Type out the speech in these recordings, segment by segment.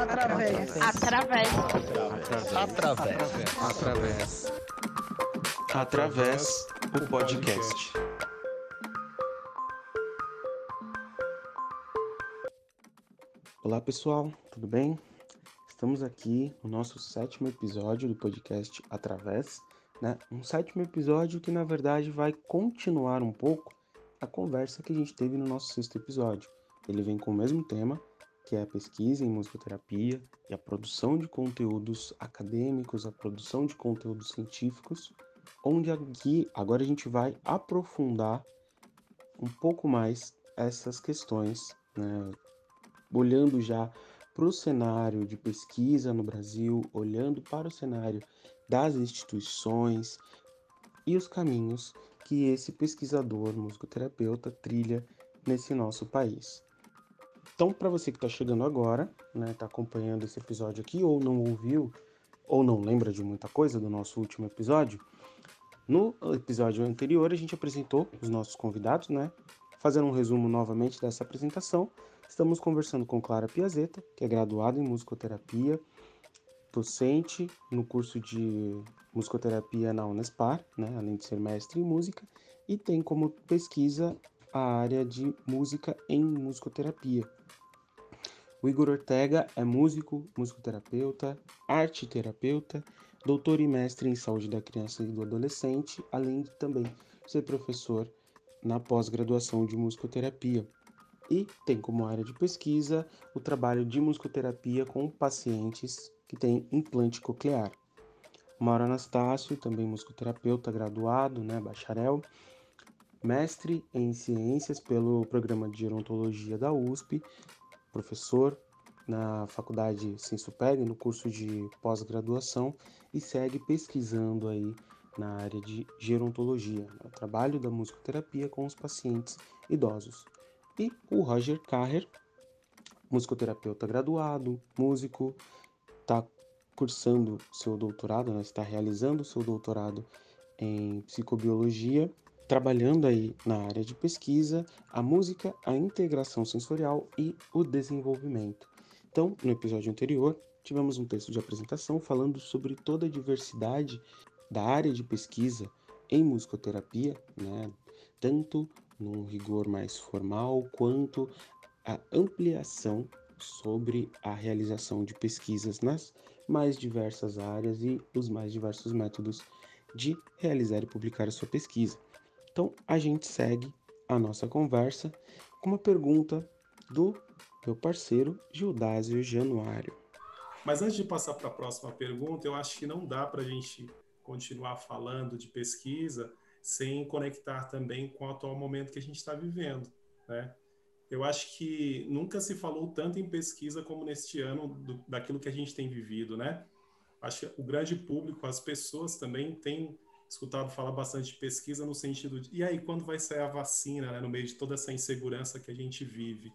Através. Através. Através. Através. Através o podcast. Olá pessoal, tudo bem? Estamos aqui no nosso sétimo episódio do podcast Através, né? Um sétimo episódio que na verdade vai continuar um pouco a conversa que a gente teve no nosso sexto episódio. Ele vem com o mesmo tema, que é a pesquisa em musicoterapia e a produção de conteúdos acadêmicos, a produção de conteúdos científicos, onde aqui agora a gente vai aprofundar um pouco mais essas questões, né? olhando já para o cenário de pesquisa no Brasil, olhando para o cenário das instituições e os caminhos que esse pesquisador, musicoterapeuta, trilha nesse nosso país. Então, para você que está chegando agora, né, está acompanhando esse episódio aqui, ou não ouviu, ou não lembra de muita coisa do nosso último episódio, no episódio anterior a gente apresentou os nossos convidados, né? Fazendo um resumo novamente dessa apresentação, estamos conversando com Clara Piazeta, que é graduada em musicoterapia, docente no curso de musicoterapia na Unespar, né, além de ser mestre em música, e tem como pesquisa a área de música em musicoterapia. O Igor Ortega é músico, musicoterapeuta, arte terapeuta, doutor e mestre em saúde da criança e do adolescente, além de também ser professor na pós-graduação de musicoterapia. E tem como área de pesquisa o trabalho de musicoterapia com pacientes que têm implante coclear. Mauro Anastácio, também musicoterapeuta graduado, né, bacharel, mestre em ciências pelo programa de gerontologia da USP, professor na faculdade Sensupeg, no curso de pós-graduação e segue pesquisando aí na área de gerontologia, né, o trabalho da musicoterapia com os pacientes idosos. E o Roger Carrer, musicoterapeuta graduado, músico, está cursando seu doutorado, né, está realizando seu doutorado em psicobiologia, trabalhando aí na área de pesquisa, a música, a integração sensorial e o desenvolvimento. Então, no episódio anterior, tivemos um texto de apresentação falando sobre toda a diversidade da área de pesquisa em musicoterapia, né? tanto num rigor mais formal quanto a ampliação sobre a realização de pesquisas nas mais diversas áreas e os mais diversos métodos de realizar e publicar a sua pesquisa. Então, a gente segue a nossa conversa com uma pergunta do meu parceiro Gildásio Januário. Mas antes de passar para a próxima pergunta, eu acho que não dá para a gente continuar falando de pesquisa sem conectar também com o atual momento que a gente está vivendo, né? Eu acho que nunca se falou tanto em pesquisa como neste ano do, daquilo que a gente tem vivido, né? Acho que o grande público, as pessoas também têm escutado falar bastante de pesquisa no sentido de e aí quando vai sair a vacina, né, no meio de toda essa insegurança que a gente vive.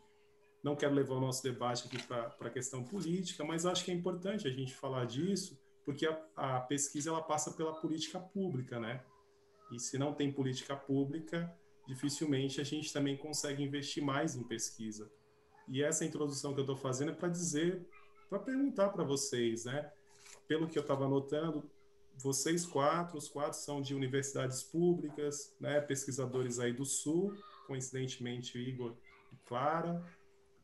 Não quero levar o nosso debate aqui para a questão política, mas acho que é importante a gente falar disso, porque a, a pesquisa ela passa pela política pública, né? E se não tem política pública, dificilmente a gente também consegue investir mais em pesquisa. E essa introdução que eu estou fazendo é para dizer, para perguntar para vocês, né? Pelo que eu estava anotando, vocês quatro, os quatro são de universidades públicas, né? Pesquisadores aí do Sul, coincidentemente Igor e Clara,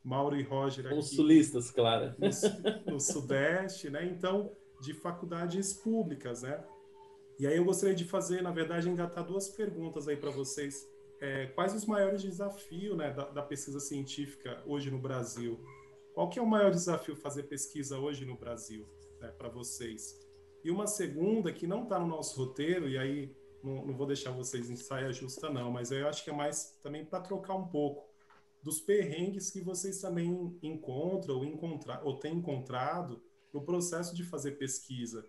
Mauro e Roger aqui. Os sulistas, Clara. No, no Sudeste, né? Então, de faculdades públicas, né? E aí eu gostaria de fazer, na verdade, engatar duas perguntas aí para vocês. É, quais os maiores desafios né, da, da, pesquisa científica hoje no Brasil? Qual que é o maior desafio fazer pesquisa hoje no Brasil né, para vocês? E uma segunda que não está no nosso roteiro, e aí não, não, vou deixar vocês em saia justa não, mas eu acho que é mais também para trocar um pouco dos perrengues que vocês também encontram ou, encontrar, ou têm encontrado no processo de fazer pesquisa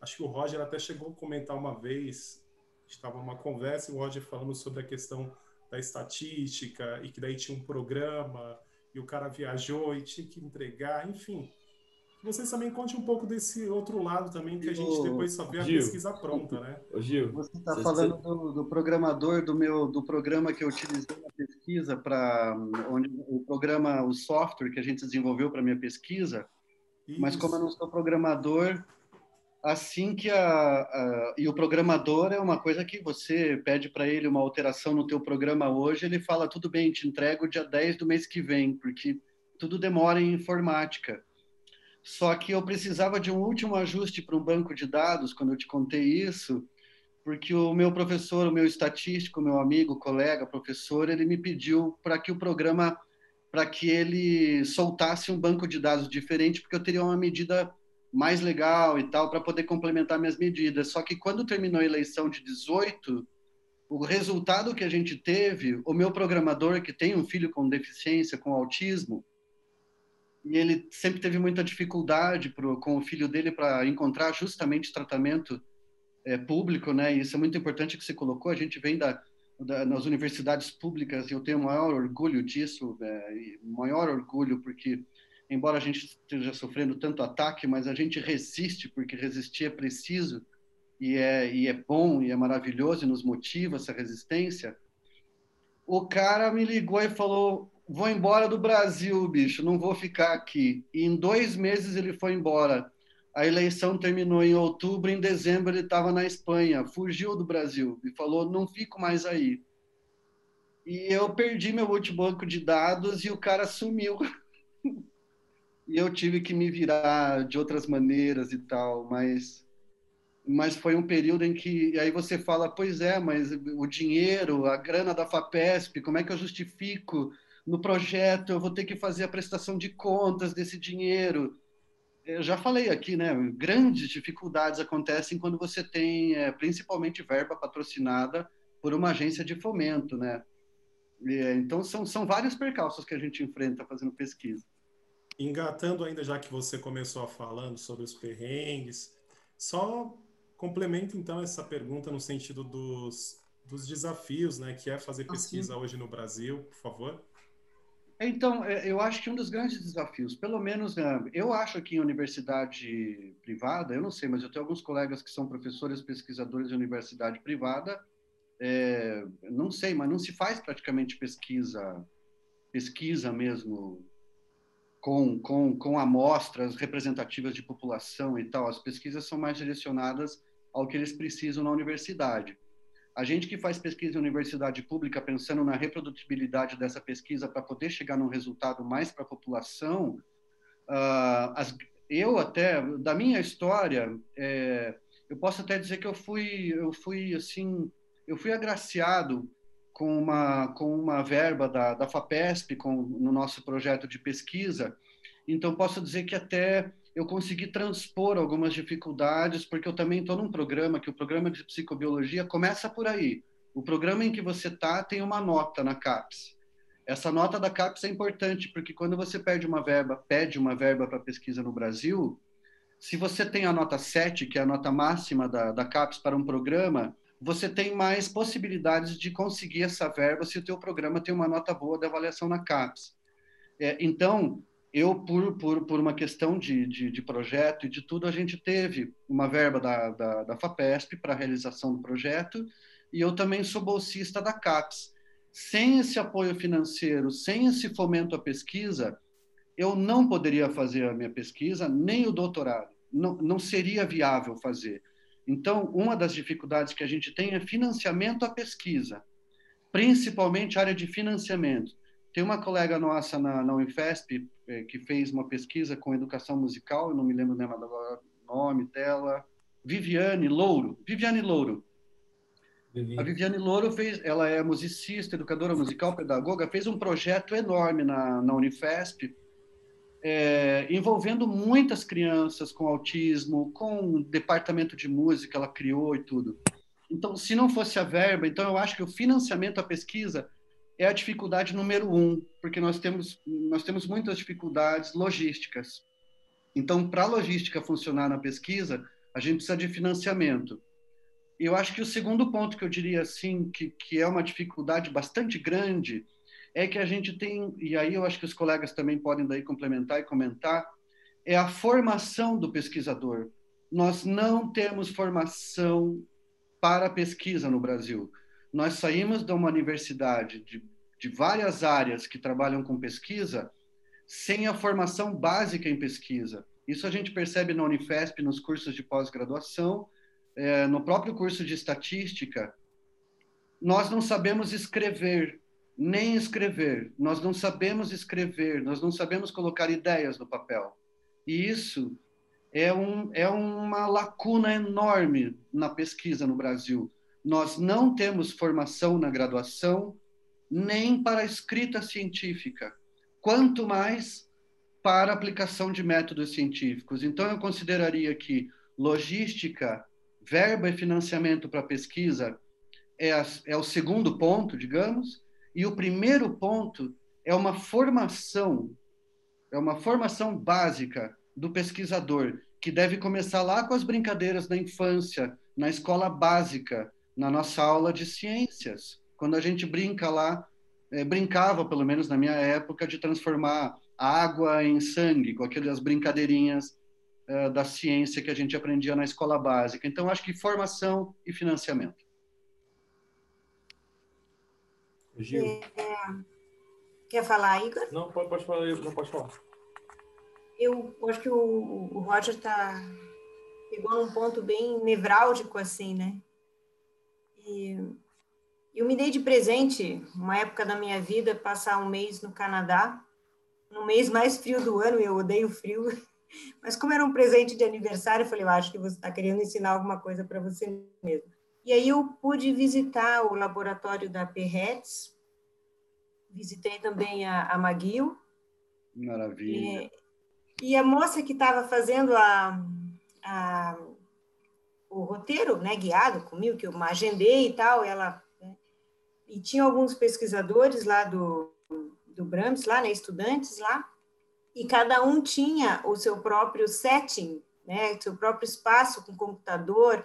Acho que o Roger até chegou a comentar uma vez, estava uma conversa e o Roger falando sobre a questão da estatística e que daí tinha um programa e o cara viajou e tinha que entregar, enfim. Vocês também conte um pouco desse outro lado também, que a gente depois só vê a Gil, pesquisa pronta, né? Ô Gil, você está falando você... do, do, programador do meu do programa que eu utilizei na pesquisa para onde o programa, o software que a gente desenvolveu para minha pesquisa, Isso. Mas como eu não sou programador, assim que a, a, e o programador é uma coisa que você pede para ele uma alteração no teu programa hoje, ele fala tudo bem, te entrego dia 10 do mês que vem, porque tudo demora em informática. Só que eu precisava de um último ajuste para um banco de dados quando eu te contei isso, porque o meu professor, o meu estatístico, meu amigo, colega, professor, ele me pediu para que o programa para que ele soltasse um banco de dados diferente, porque eu teria uma medida mais legal e tal para poder complementar minhas medidas. Só que quando terminou a eleição de 18, o resultado que a gente teve, o meu programador que tem um filho com deficiência, com autismo, e ele sempre teve muita dificuldade pro, com o filho dele para encontrar justamente tratamento é, público, né? E isso é muito importante que você colocou. A gente vem da, da nas universidades públicas e eu tenho o maior orgulho disso, é, maior orgulho porque embora a gente esteja sofrendo tanto ataque, mas a gente resiste porque resistir é preciso e é, e é bom e é maravilhoso e nos motiva essa resistência. O cara me ligou e falou: Vou embora do Brasil, bicho, não vou ficar aqui. E em dois meses ele foi embora. A eleição terminou em outubro, em dezembro ele estava na Espanha, fugiu do Brasil e falou: Não fico mais aí. E eu perdi meu banco de dados e o cara sumiu. e eu tive que me virar de outras maneiras e tal, mas mas foi um período em que aí você fala, pois é, mas o dinheiro, a grana da Fapesp, como é que eu justifico no projeto? Eu vou ter que fazer a prestação de contas desse dinheiro. Eu já falei aqui, né? Grandes dificuldades acontecem quando você tem, é, principalmente, verba patrocinada por uma agência de fomento, né? E, então são são vários percalços que a gente enfrenta fazendo pesquisa engatando ainda já que você começou falando sobre os perrengues, só complementa então essa pergunta no sentido dos, dos desafios, né, que é fazer ah, pesquisa hoje no Brasil, por favor. Então, é, eu acho que um dos grandes desafios, pelo menos é, eu acho que em universidade privada, eu não sei, mas eu tenho alguns colegas que são professores, pesquisadores de universidade privada, é, não sei, mas não se faz praticamente pesquisa, pesquisa mesmo com, com, com amostras representativas de população e tal. As pesquisas são mais direcionadas ao que eles precisam na universidade. A gente que faz pesquisa em universidade pública, pensando na reprodutibilidade dessa pesquisa para poder chegar num resultado mais para a população, uh, as, eu até, da minha história, é, eu posso até dizer que eu fui, eu fui assim, eu fui agraciado com uma, com uma verba da, da FAPESP com, no nosso projeto de pesquisa. Então, posso dizer que até eu consegui transpor algumas dificuldades, porque eu também estou num programa, que o programa de psicobiologia começa por aí. O programa em que você está tem uma nota na CAPES. Essa nota da CAPES é importante, porque quando você pede uma verba, pede uma verba para pesquisa no Brasil, se você tem a nota 7, que é a nota máxima da, da CAPES para um programa, você tem mais possibilidades de conseguir essa verba se o teu programa tem uma nota boa de avaliação na CAPES. É, então, eu, por, por, por uma questão de, de, de, projeto e de tudo, a gente teve uma verba da, da, da FAPESP para a realização do projeto e eu também sou bolsista da CAPES. Sem esse apoio financeiro, sem esse fomento à pesquisa, eu não poderia fazer a minha pesquisa, nem o doutorado. Não, não seria viável fazer. Então, uma das dificuldades que a gente tem é financiamento à pesquisa, principalmente área de financiamento. Tem uma colega nossa na, na Unifesp que fez uma pesquisa com educação musical, eu não me lembro o nome dela, Viviane Louro. Viviane Louro. A Viviane Louro fez, ela é musicista, educadora musical, pedagoga, fez um projeto enorme na, na Unifesp é, envolvendo muitas crianças com autismo, com o departamento de música, ela criou e tudo. Então, se não fosse a verba, então eu acho que o financiamento à pesquisa é a dificuldade número um, porque nós temos, nós temos muitas dificuldades logísticas. Então, para a logística funcionar na pesquisa, a gente precisa de financiamento. Eu acho que o segundo ponto que eu diria assim, que, que é uma dificuldade bastante grande, é que a gente tem, e aí eu acho que os colegas também podem daí complementar e comentar, é a formação do pesquisador. Nós não temos formação para pesquisa no Brasil. Nós saímos de uma universidade de, de várias áreas que trabalham com pesquisa sem a formação básica em pesquisa. Isso a gente percebe na Unifesp, nos cursos de pós-graduação, é, no próprio curso de estatística. Nós não sabemos escrever, nem escrever. Nós não sabemos escrever, nós não sabemos colocar ideias no papel. E isso é, um, é uma lacuna enorme na pesquisa no Brasil. Nós não temos formação na graduação, nem para a escrita científica, quanto mais para a aplicação de métodos científicos. Então, eu consideraria que logística, verba e financiamento para pesquisa é, a, é o segundo ponto, digamos, e o primeiro ponto é uma formação, é uma formação básica do pesquisador, que deve começar lá com as brincadeiras da infância, na escola básica, na nossa aula de ciências. Quando a gente brinca lá, é, brincava, pelo menos na minha época, de transformar água em sangue, com aquelas brincadeirinhas é, da ciência que a gente aprendia na escola básica. Então, acho que formação e financiamento. Gil. É, quer falar, Igor? Não, pode, pode falar. Não pode falar. Eu acho que o, o Roger está pegou num ponto bem nevrálgico, assim, né? E eu me dei de presente, uma época da minha vida, passar um mês no Canadá, no mês mais frio do ano, eu odeio frio, mas como era um presente de aniversário, eu falei, eu acho que você está querendo ensinar alguma coisa para você mesmo. E aí eu pude visitar o laboratório da PRETS, visitei também a, a. Maravilha. E, e a moça que estava fazendo a, a, o roteiro, né, guiado comigo, que eu agendei e tal, ela e tinha alguns pesquisadores lá do, do Brahms, lá, né, estudantes lá, e cada um tinha o seu próprio setting, né, seu próprio espaço com computador,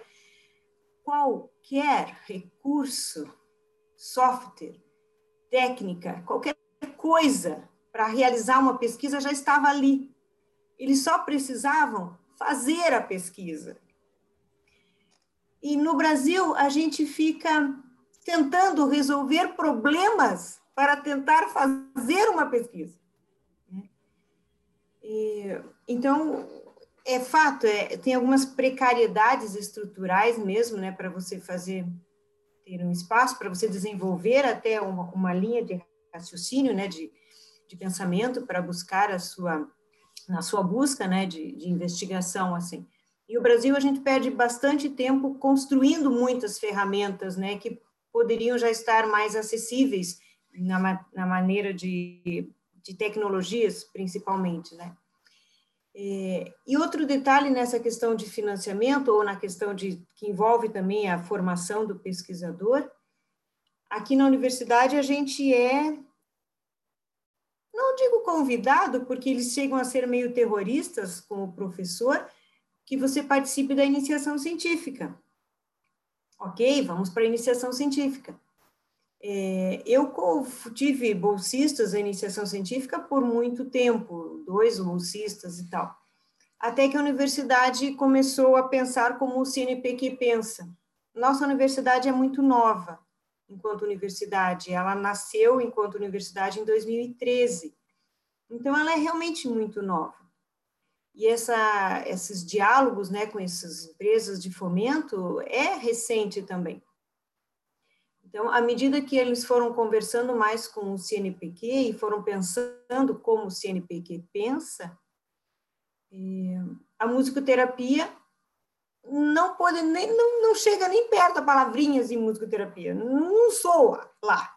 qualquer recurso, software, técnica, qualquer coisa para realizar uma pesquisa já estava ali. Eles só precisavam fazer a pesquisa. E no Brasil, a gente fica tentando resolver problemas para tentar fazer uma pesquisa. E, então, é fato, é, tem algumas precariedades estruturais mesmo, né, para você fazer, ter um espaço, para você desenvolver até uma, uma linha de raciocínio, né, de, de pensamento para buscar a sua, na sua busca, né, de, de investigação, assim. E o Brasil, a gente perde bastante tempo construindo muitas ferramentas, né, que poderiam já estar mais acessíveis na, na maneira de, de tecnologias, principalmente, né. É, e outro detalhe nessa questão de financiamento, ou na questão de que envolve também a formação do pesquisador, aqui na universidade a gente é, não digo convidado, porque eles chegam a ser meio terroristas com o professor, que você participe da iniciação científica. Ok, vamos para a iniciação científica. É, eu tive bolsistas da iniciação científica por muito tempo, dois bolsistas e tal, até que a universidade começou a pensar como o CNPq pensa. Nossa universidade é muito nova enquanto universidade, ela nasceu enquanto universidade em 2013, então ela é realmente muito nova. E essa, esses diálogos né, com essas empresas de fomento é recente também. Então, à medida que eles foram conversando mais com o CNPq e foram pensando como o CNPq pensa, é, a musicoterapia não pode nem não, não chega nem perto da palavrinhas de musicoterapia, não soa lá.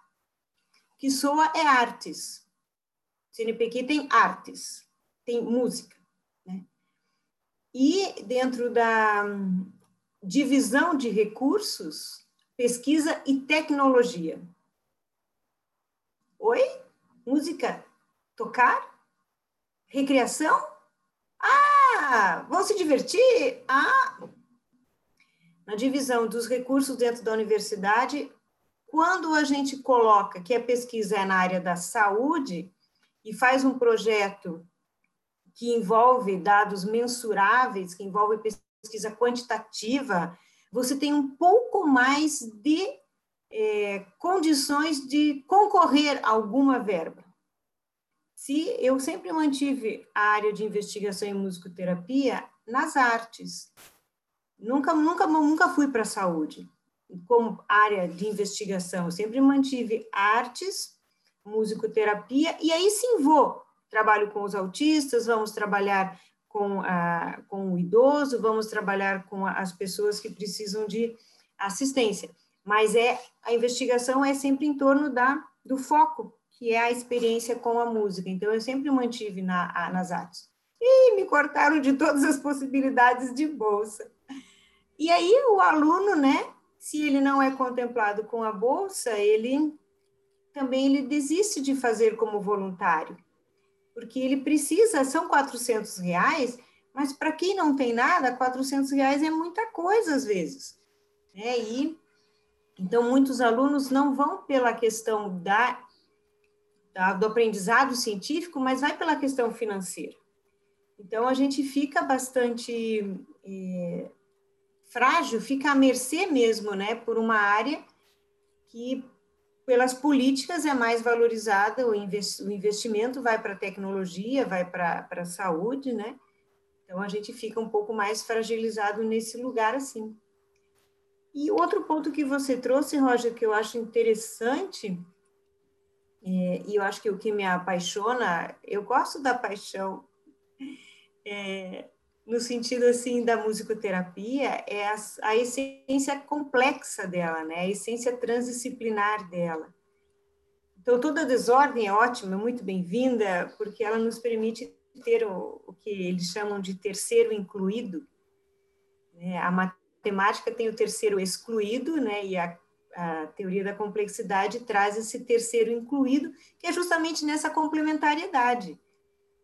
O que soa é artes. CNPq tem artes, tem música? E dentro da divisão de recursos, pesquisa e tecnologia. Oi? Música? Tocar? Recreação? Ah, vão se divertir? Ah! Na divisão dos recursos dentro da universidade, quando a gente coloca que a pesquisa é na área da saúde e faz um projeto que envolve dados mensuráveis, que envolve pesquisa quantitativa, você tem um pouco mais de é, condições de concorrer a alguma verba. se eu sempre mantive a área de investigação em musicoterapia nas artes. Nunca, nunca, nunca fui para a saúde como área de investigação. Eu sempre mantive artes, musicoterapia, e aí sim vou. Trabalho com os autistas, vamos trabalhar com, a, com o idoso, vamos trabalhar com as pessoas que precisam de assistência. Mas é a investigação é sempre em torno da, do foco, que é a experiência com a música. Então, eu sempre mantive na, a, nas artes. E me cortaram de todas as possibilidades de bolsa. E aí, o aluno, né, se ele não é contemplado com a bolsa, ele também ele desiste de fazer como voluntário, porque ele precisa, são 400 reais, mas para quem não tem nada, 400 reais é muita coisa às vezes. Né? E, então, muitos alunos não vão pela questão da, da, do aprendizado científico, mas vai pela questão financeira. Então, a gente fica bastante é, frágil, fica à mercê mesmo, né, por uma área que, pelas políticas, é mais valorizada, o, investimento vai para a tecnologia, vai para a saúde, né, então a gente fica um pouco mais fragilizado nesse lugar assim. E outro ponto que você trouxe, Roger, que eu acho interessante, é, e eu acho que o que me apaixona, eu gosto da paixão, é, no sentido assim da musicoterapia, é a, a, essência complexa dela, né? a essência transdisciplinar dela. Então, toda desordem é ótima, muito bem-vinda, porque ela nos permite ter o, o, que eles chamam de terceiro incluído. Né? A matemática tem o terceiro excluído, né? e a, a teoria da complexidade traz esse terceiro incluído, que é justamente nessa complementariedade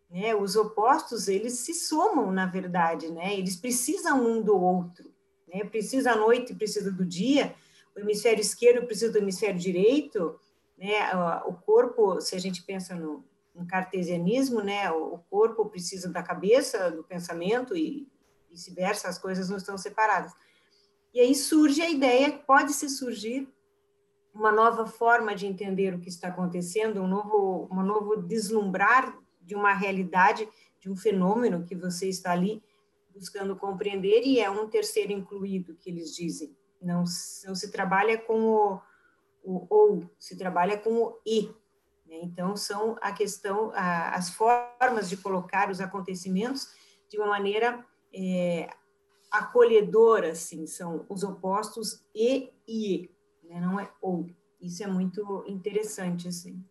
né? Os opostos, eles se somam, na verdade, né? Eles precisam um do outro, né? Precisa a noite, precisa do dia, o hemisfério esquerdo precisa do hemisfério direito, né? O corpo, se a gente pensa no, no cartesianismo, né? O corpo precisa da cabeça, do pensamento e vice-versa, as coisas não estão separadas. E aí surge a ideia, pode-se surgir uma nova forma de entender o que está acontecendo, um novo, um novo deslumbrar de uma realidade, de um fenômeno que você está ali buscando compreender, e é um terceiro incluído, que eles dizem. Não, não se trabalha com o, o ou, se trabalha com o e. Né? Então, são a questão, a, as formas de colocar os acontecimentos de uma maneira é, acolhedora, assim, são os opostos e e, né? não é ou. Isso é muito interessante, assim.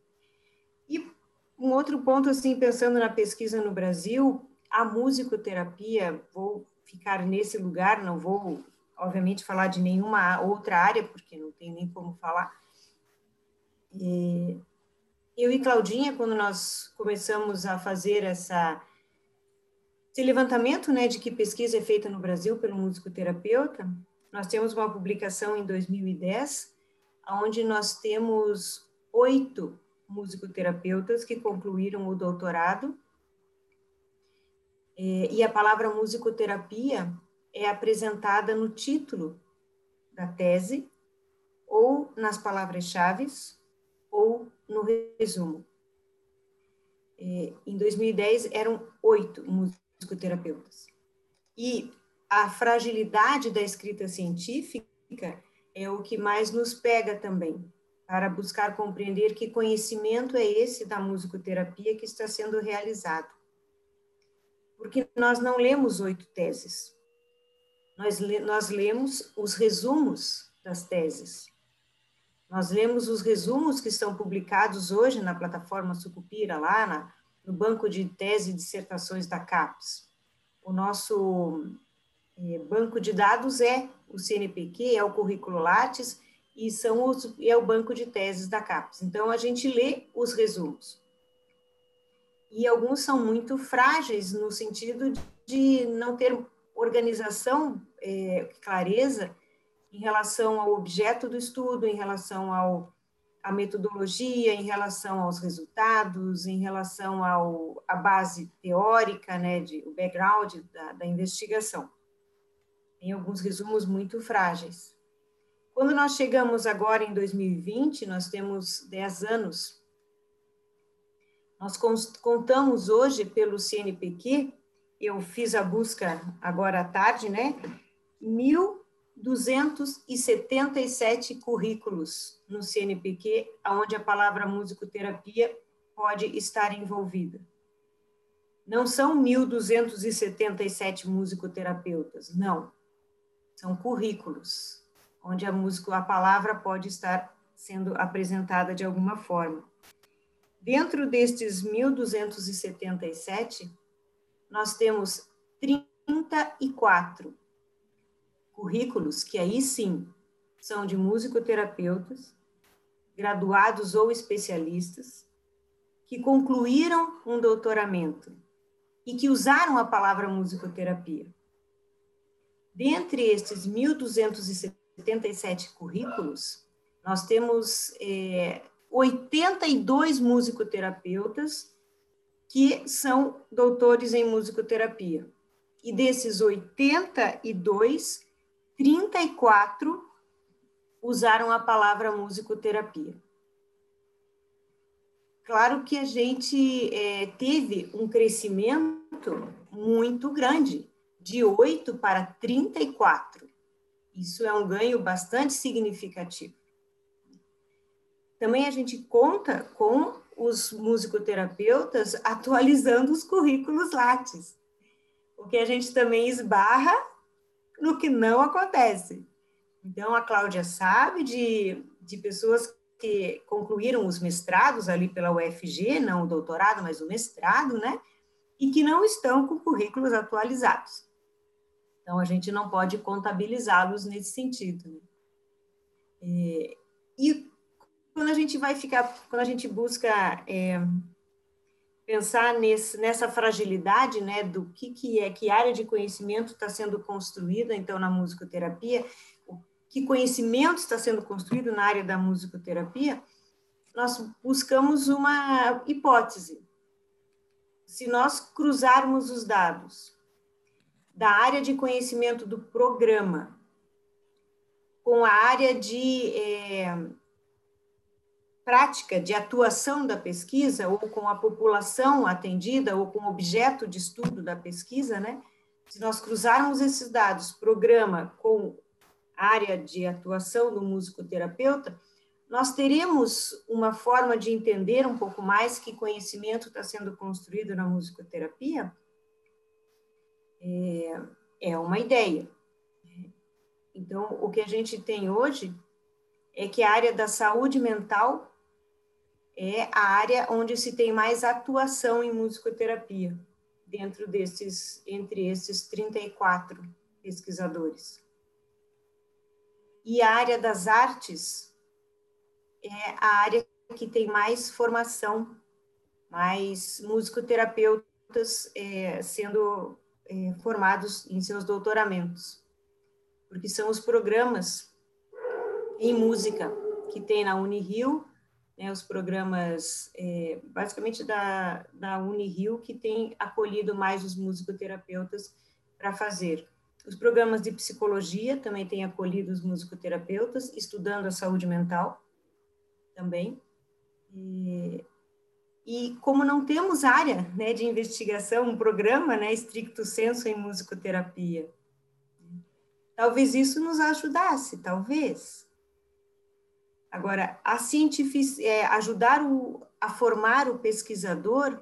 Um outro ponto, assim, pensando na pesquisa no Brasil, a musicoterapia, vou ficar nesse lugar, não vou, obviamente, falar de nenhuma outra área, porque não tem nem como falar. E eu e Claudinha, quando nós começamos a fazer essa, esse levantamento né, de que pesquisa é feita no Brasil pelo musicoterapeuta, nós temos uma publicação em 2010, onde nós temos oito musicoterapeutas que concluíram o doutorado. É, e a palavra musicoterapia é apresentada no título da tese, ou nas palavras-chave, ou no resumo. É, em 2010, eram oito musicoterapeutas. E a fragilidade da escrita científica é o que mais nos pega também, para buscar compreender que conhecimento é esse da musicoterapia que está sendo realizado. Porque nós não lemos oito teses, nós, nós lemos os resumos das teses. Nós lemos os resumos que estão publicados hoje na plataforma Sucupira, lá na, no banco de tese e dissertações da CAPES. O nosso eh, banco de dados é o CNPq, é o currículo Lattes, e são os, é o banco de teses da CAPES. Então, a gente lê os resumos. E alguns são muito frágeis no sentido de não ter organização, é, clareza em relação ao objeto do estudo, em relação ao, à metodologia, em relação aos resultados, em relação ao, à base teórica, né, de, o background da, da investigação. Tem alguns resumos muito frágeis. Quando nós chegamos agora em 2020, nós temos 10 anos, Nós contamos hoje pelo CNPq, eu fiz a busca agora à tarde, né? 1.277 currículos no CNPq, onde a palavra musicoterapia pode estar envolvida. Não são 1.277 musicoterapeutas, não. São currículos, onde a música, a palavra pode estar sendo apresentada de alguma forma. Dentro destes 1.277, nós temos 34 currículos que aí sim são de musicoterapeutas, graduados ou especialistas, que concluíram um doutoramento e que usaram a palavra musicoterapia. Dentre estes 1.277 currículos, nós temos é, 82 musicoterapeutas que são doutores em musicoterapia. E desses 82, 34 usaram a palavra musicoterapia. Claro que a gente é, teve um crescimento muito grande, de 8 para 34. Isso é um ganho bastante significativo. Também a gente conta com os musicoterapeutas atualizando os currículos Lattes, o que a gente também esbarra no que não acontece. Então, a Cláudia sabe de, de pessoas que concluíram os mestrados ali pela UFG, não o doutorado, mas o mestrado, né? E que não estão com currículos atualizados. Então, a gente não pode contabilizá-los nesse sentido. Né? É, e quando a gente vai ficar, quando a gente busca é, pensar nesse, nessa fragilidade, né, do que, que é, que área de conhecimento está sendo construída, então, na musicoterapia, que conhecimento está sendo construído na área da musicoterapia, nós buscamos uma hipótese. Se nós cruzarmos os dados da área de conhecimento do programa com a área de é, prática, de atuação da pesquisa, ou com a população atendida, ou com objeto de estudo da pesquisa, né? Se nós cruzarmos esses dados, programa com área de atuação do musicoterapeuta, nós teremos uma forma de entender um pouco mais que conhecimento está sendo construído na musicoterapia? É, é uma ideia. Então, o que a gente tem hoje é que a área da saúde mental é a área onde se tem mais atuação em musicoterapia, dentro desses, entre esses 34 pesquisadores. E a área das artes é a área que tem mais formação, mais musicoterapeutas é, sendo é, formados em seus doutoramentos, porque são os programas em música que tem na Unirio, né, os programas é, basicamente da, da Unirio, que tem acolhido mais os musicoterapeutas para fazer os programas de psicologia também têm acolhido os musicoterapeutas, estudando a saúde mental também. E, e como não temos área né, de investigação, um programa né, estricto senso em musicoterapia, talvez isso nos ajudasse, talvez. Agora, a é, ajudar o, a formar o pesquisador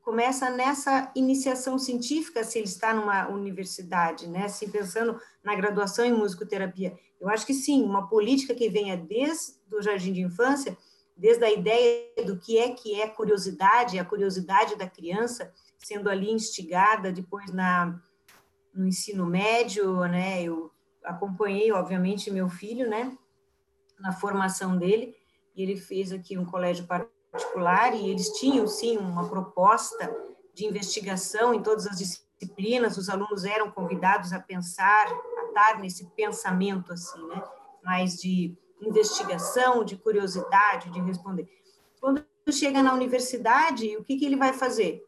começa nessa iniciação científica, se ele está numa universidade, né? Se pensando na graduação em musicoterapia. Eu acho que sim, uma política que venha desde o jardim de infância, desde a ideia do que é que é curiosidade, a curiosidade da criança sendo ali instigada depois na no ensino médio, né? Eu acompanhei, obviamente, meu filho, né? Na formação dele, e ele fez aqui um colégio particular e eles tinham sim uma proposta de investigação em todas as disciplinas, os alunos eram convidados a pensar, a estar nesse pensamento assim, né? Mais de investigação, de curiosidade, de responder. Quando chega na universidade, o que, que ele vai fazer?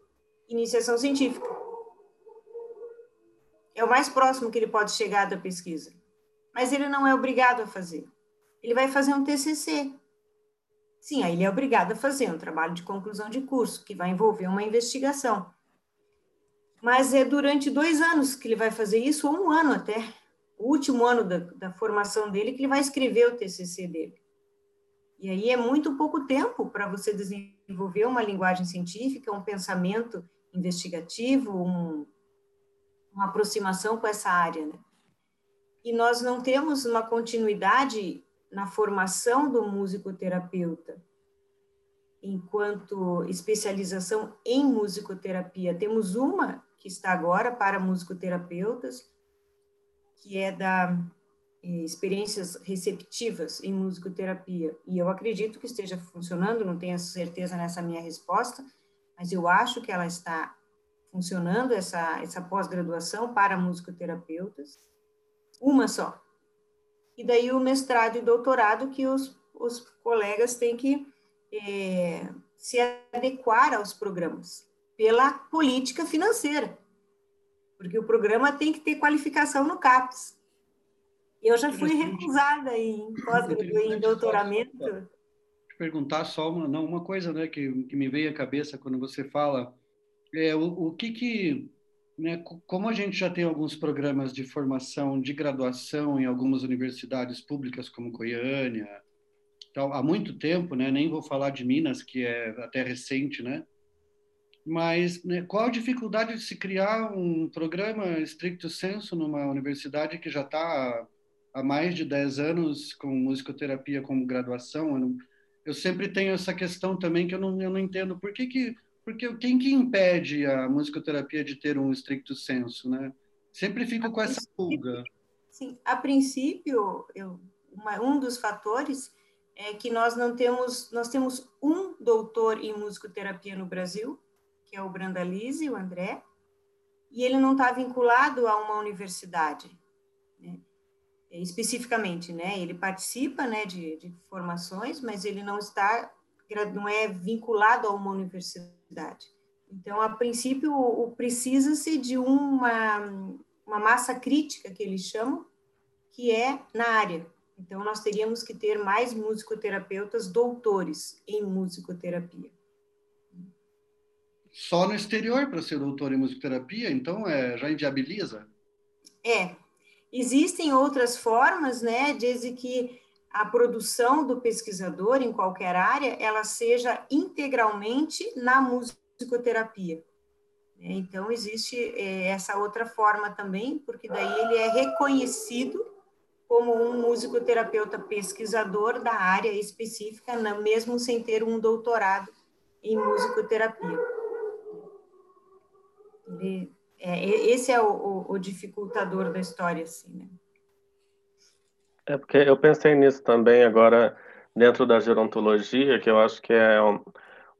Iniciação científica. É o mais próximo que ele pode chegar da pesquisa. Mas ele não é obrigado a fazer. Ele vai fazer um TCC, Sim, aí ele é obrigado a fazer um trabalho de conclusão de curso, que vai envolver uma investigação. Mas é durante dois anos que ele vai fazer isso, ou um ano até, o último ano da, da formação dele, que ele vai escrever o TCC dele. E aí é muito pouco tempo para você desenvolver uma linguagem científica, um pensamento investigativo, um, uma aproximação com essa área. Né? E nós não temos uma continuidade na formação do musicoterapeuta enquanto especialização em musicoterapia. Temos uma que está agora para musicoterapeutas, que é da eh, experiências receptivas em musicoterapia. E eu acredito que esteja funcionando, não tenho certeza nessa minha resposta, mas eu acho que ela está funcionando, essa, essa pós-graduação para musicoterapeutas. Uma só. E daí o mestrado e doutorado que os, os colegas têm que é, se adequar aos programas pela política financeira, porque o programa tem que ter qualificação no CAPES. Eu já fui recusada em pós-graduação, em doutoramento. Perguntar só uma, não, uma coisa né, que, que me veio à cabeça quando você fala, é, o, o que que né, como a gente já tem alguns programas de formação de graduação em algumas universidades públicas como Goiânia, tal, há muito tempo, né, nem vou falar de Minas, que é até recente, né, mas né, qual a dificuldade de se criar um programa estricto senso numa universidade que já está há mais de 10 anos com musicoterapia como graduação? Eu, não, eu sempre tenho essa questão também que eu não, eu não entendo por que, que porque quem que impede a musicoterapia de ter um estricto senso, né? Sempre fico a com essa pulga. Sim, a princípio, eu, uma, um dos fatores é que nós não temos, nós temos um doutor em musicoterapia no Brasil, que é o Brandalize, o André, e ele não está vinculado a uma universidade, né? especificamente, né? Ele participa, né, de, de formações, mas ele não está, não é vinculado a uma universidade. Então, a princípio, precisa-se de uma, uma massa crítica, que eles chamam, que é na área. Então, nós teríamos que ter mais musicoterapeutas doutores em musicoterapia. Só no exterior para ser doutor em musicoterapia? Então, é, já inviabiliza? É. Existem outras formas, né, desde que a produção do pesquisador em qualquer área ela seja integralmente na musicoterapia. Então existe é, essa outra forma também, porque daí ele é reconhecido como um musicoterapeuta pesquisador da área específica, mesmo sem ter um doutorado em musicoterapia. Ele, é, esse é o, o, o dificultador da história, assim, né? É porque eu pensei nisso também agora dentro da gerontologia, que eu acho que é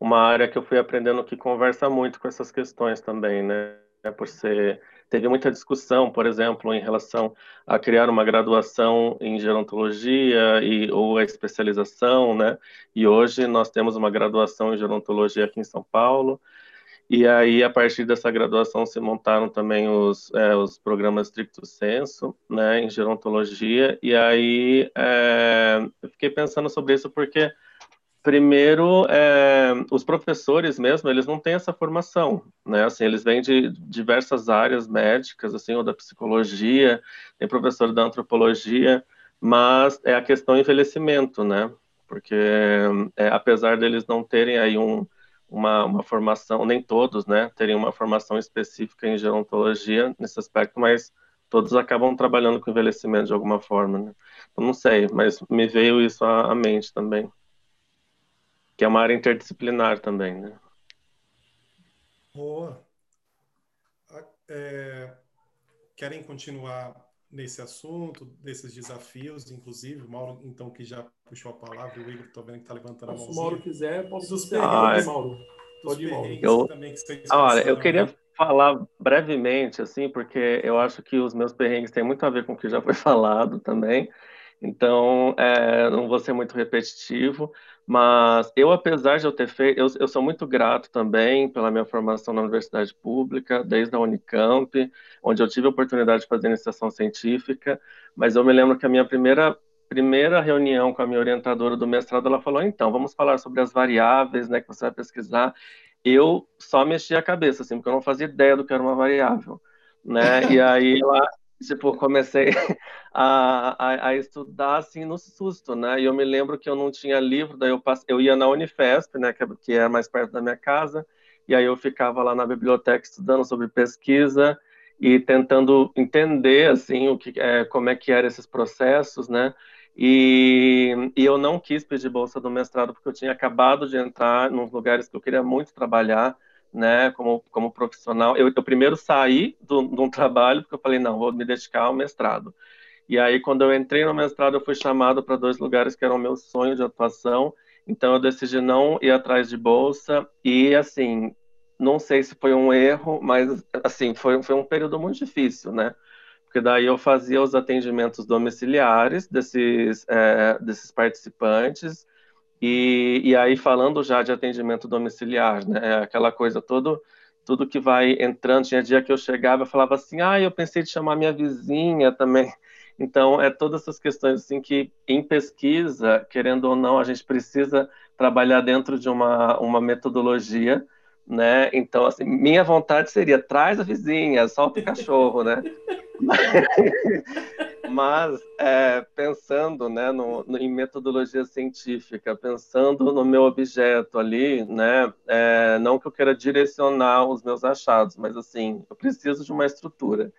uma área que eu fui aprendendo que conversa muito com essas questões também, né? É por ser teve muita discussão, por exemplo, em relação a criar uma graduação em gerontologia e ou a especialização, né? E hoje nós temos uma graduação em gerontologia aqui em São Paulo. E aí, a partir dessa graduação, se montaram também os, é, os programas stricto senso, né, em gerontologia. E aí, é, eu fiquei pensando sobre isso porque, primeiro, é, os professores mesmo, eles não têm essa formação, né, assim, eles vêm de diversas áreas médicas, assim, ou da psicologia, tem professor da antropologia, mas é a questão envelhecimento, né, porque é, apesar deles não terem aí um uma, uma formação, nem todos, né, teriam uma formação específica em gerontologia nesse aspecto, mas todos acabam trabalhando com envelhecimento de alguma forma, né? Eu não sei, mas me veio isso à, à mente também, que é uma área interdisciplinar também, né? Boa. É, querem continuar nesse assunto, desses desafios, inclusive, o Mauro, então, que já puxou a palavra, o Igor, estou vendo que está levantando a mão. Se o Mauro quiser, posso dos ah, é. Mauro. Pode ir, Mauro. Eu, olha, eu queria né? falar brevemente, assim, porque eu acho que os meus perrengues têm muito a ver com o que já foi falado também, então é, não vou ser muito repetitivo, mas eu, apesar de eu ter feito, eu, eu, sou muito grato também pela minha formação na universidade pública, desde a Unicamp, onde eu tive a oportunidade de fazer iniciação científica, mas eu me lembro que a minha primeira primeira reunião com a minha orientadora do mestrado, ela falou: então, vamos falar sobre as variáveis né, que você vai pesquisar. Eu só mexi a cabeça, assim, porque eu não fazia ideia do que era uma variável. Né? E aí ela, tipo, comecei a, a, a, estudar assim no susto, né? E eu me lembro que eu não tinha livro, daí eu, passe... eu ia na Unifesp, né, que, é, que é mais perto da minha casa, e aí eu ficava lá na biblioteca estudando sobre pesquisa e tentando entender assim o que é, como é que eram esses processos, né? E, e, eu não quis pedir bolsa do mestrado porque eu tinha acabado de entrar nos lugares que eu queria muito trabalhar, né, como, como profissional. Eu, eu primeiro saí de um trabalho porque eu falei, não, vou me dedicar ao mestrado. E aí, quando eu entrei no mestrado, eu fui chamado para dois lugares que eram meu sonho de atuação. Então, eu decidi não ir atrás de bolsa. E, assim, não sei se foi um erro, mas, assim, foi, foi um período muito difícil, né? Porque daí eu fazia os atendimentos domiciliares desses, é, desses participantes. E, e aí, falando já de atendimento domiciliar, né? Aquela coisa todo tudo que vai entrando. Tinha dia que eu chegava e falava assim, ah, eu pensei de chamar minha vizinha também. Então, é todas essas questões assim que, em pesquisa, querendo ou não, a gente precisa trabalhar dentro de uma, uma metodologia, né? Então, assim, minha vontade seria, traz a vizinha, solta o cachorro, né? Mas, é, pensando né, no, no, em metodologia científica, pensando no meu objeto ali, né, é, não que eu queira direcionar os meus achados, mas, assim, eu preciso de uma estrutura.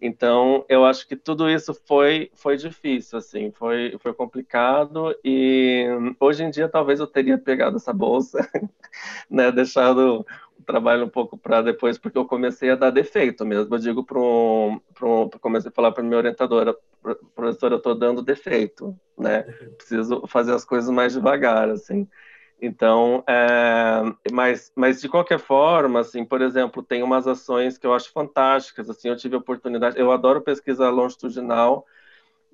Então, eu acho que tudo isso foi, foi difícil, assim, foi, foi complicado e hoje em dia talvez eu teria pegado essa bolsa, né, deixado o trabalho um pouco para depois, porque eu comecei a dar defeito mesmo. Eu digo para um, um, comecei a falar para minha orientadora, professora, eu estou dando defeito, né, preciso fazer as coisas mais devagar, assim. Então, é, mas, mas de qualquer forma, assim, por exemplo, tem umas ações que eu acho fantásticas, assim, eu tive a oportunidade, eu adoro pesquisa longitudinal,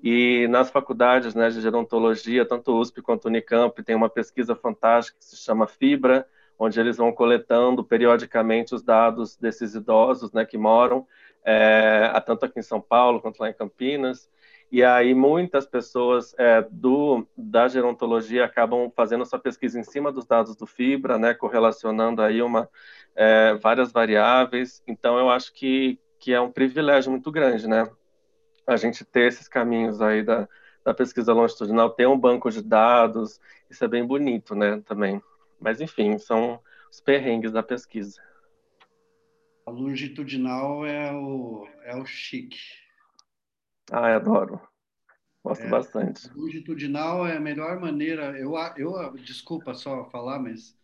e nas faculdades né, de gerontologia, tanto USP quanto Unicamp, tem uma pesquisa fantástica que se chama Fibra, onde eles vão coletando periodicamente os dados desses idosos né, que moram, é, tanto aqui em São Paulo quanto lá em Campinas, e aí muitas pessoas é, do da gerontologia acabam fazendo essa pesquisa em cima dos dados do Fibra, né, correlacionando aí uma é, várias variáveis. Então eu acho que que é um privilégio muito grande, né, a gente ter esses caminhos aí da, da pesquisa longitudinal, ter um banco de dados, isso é bem bonito, né, também. Mas enfim, são os perrengues da pesquisa. A longitudinal é o é o chique. Ah, adoro. Gosto é, bastante. Longitudinal é a melhor maneira. Eu, eu desculpa só falar, mas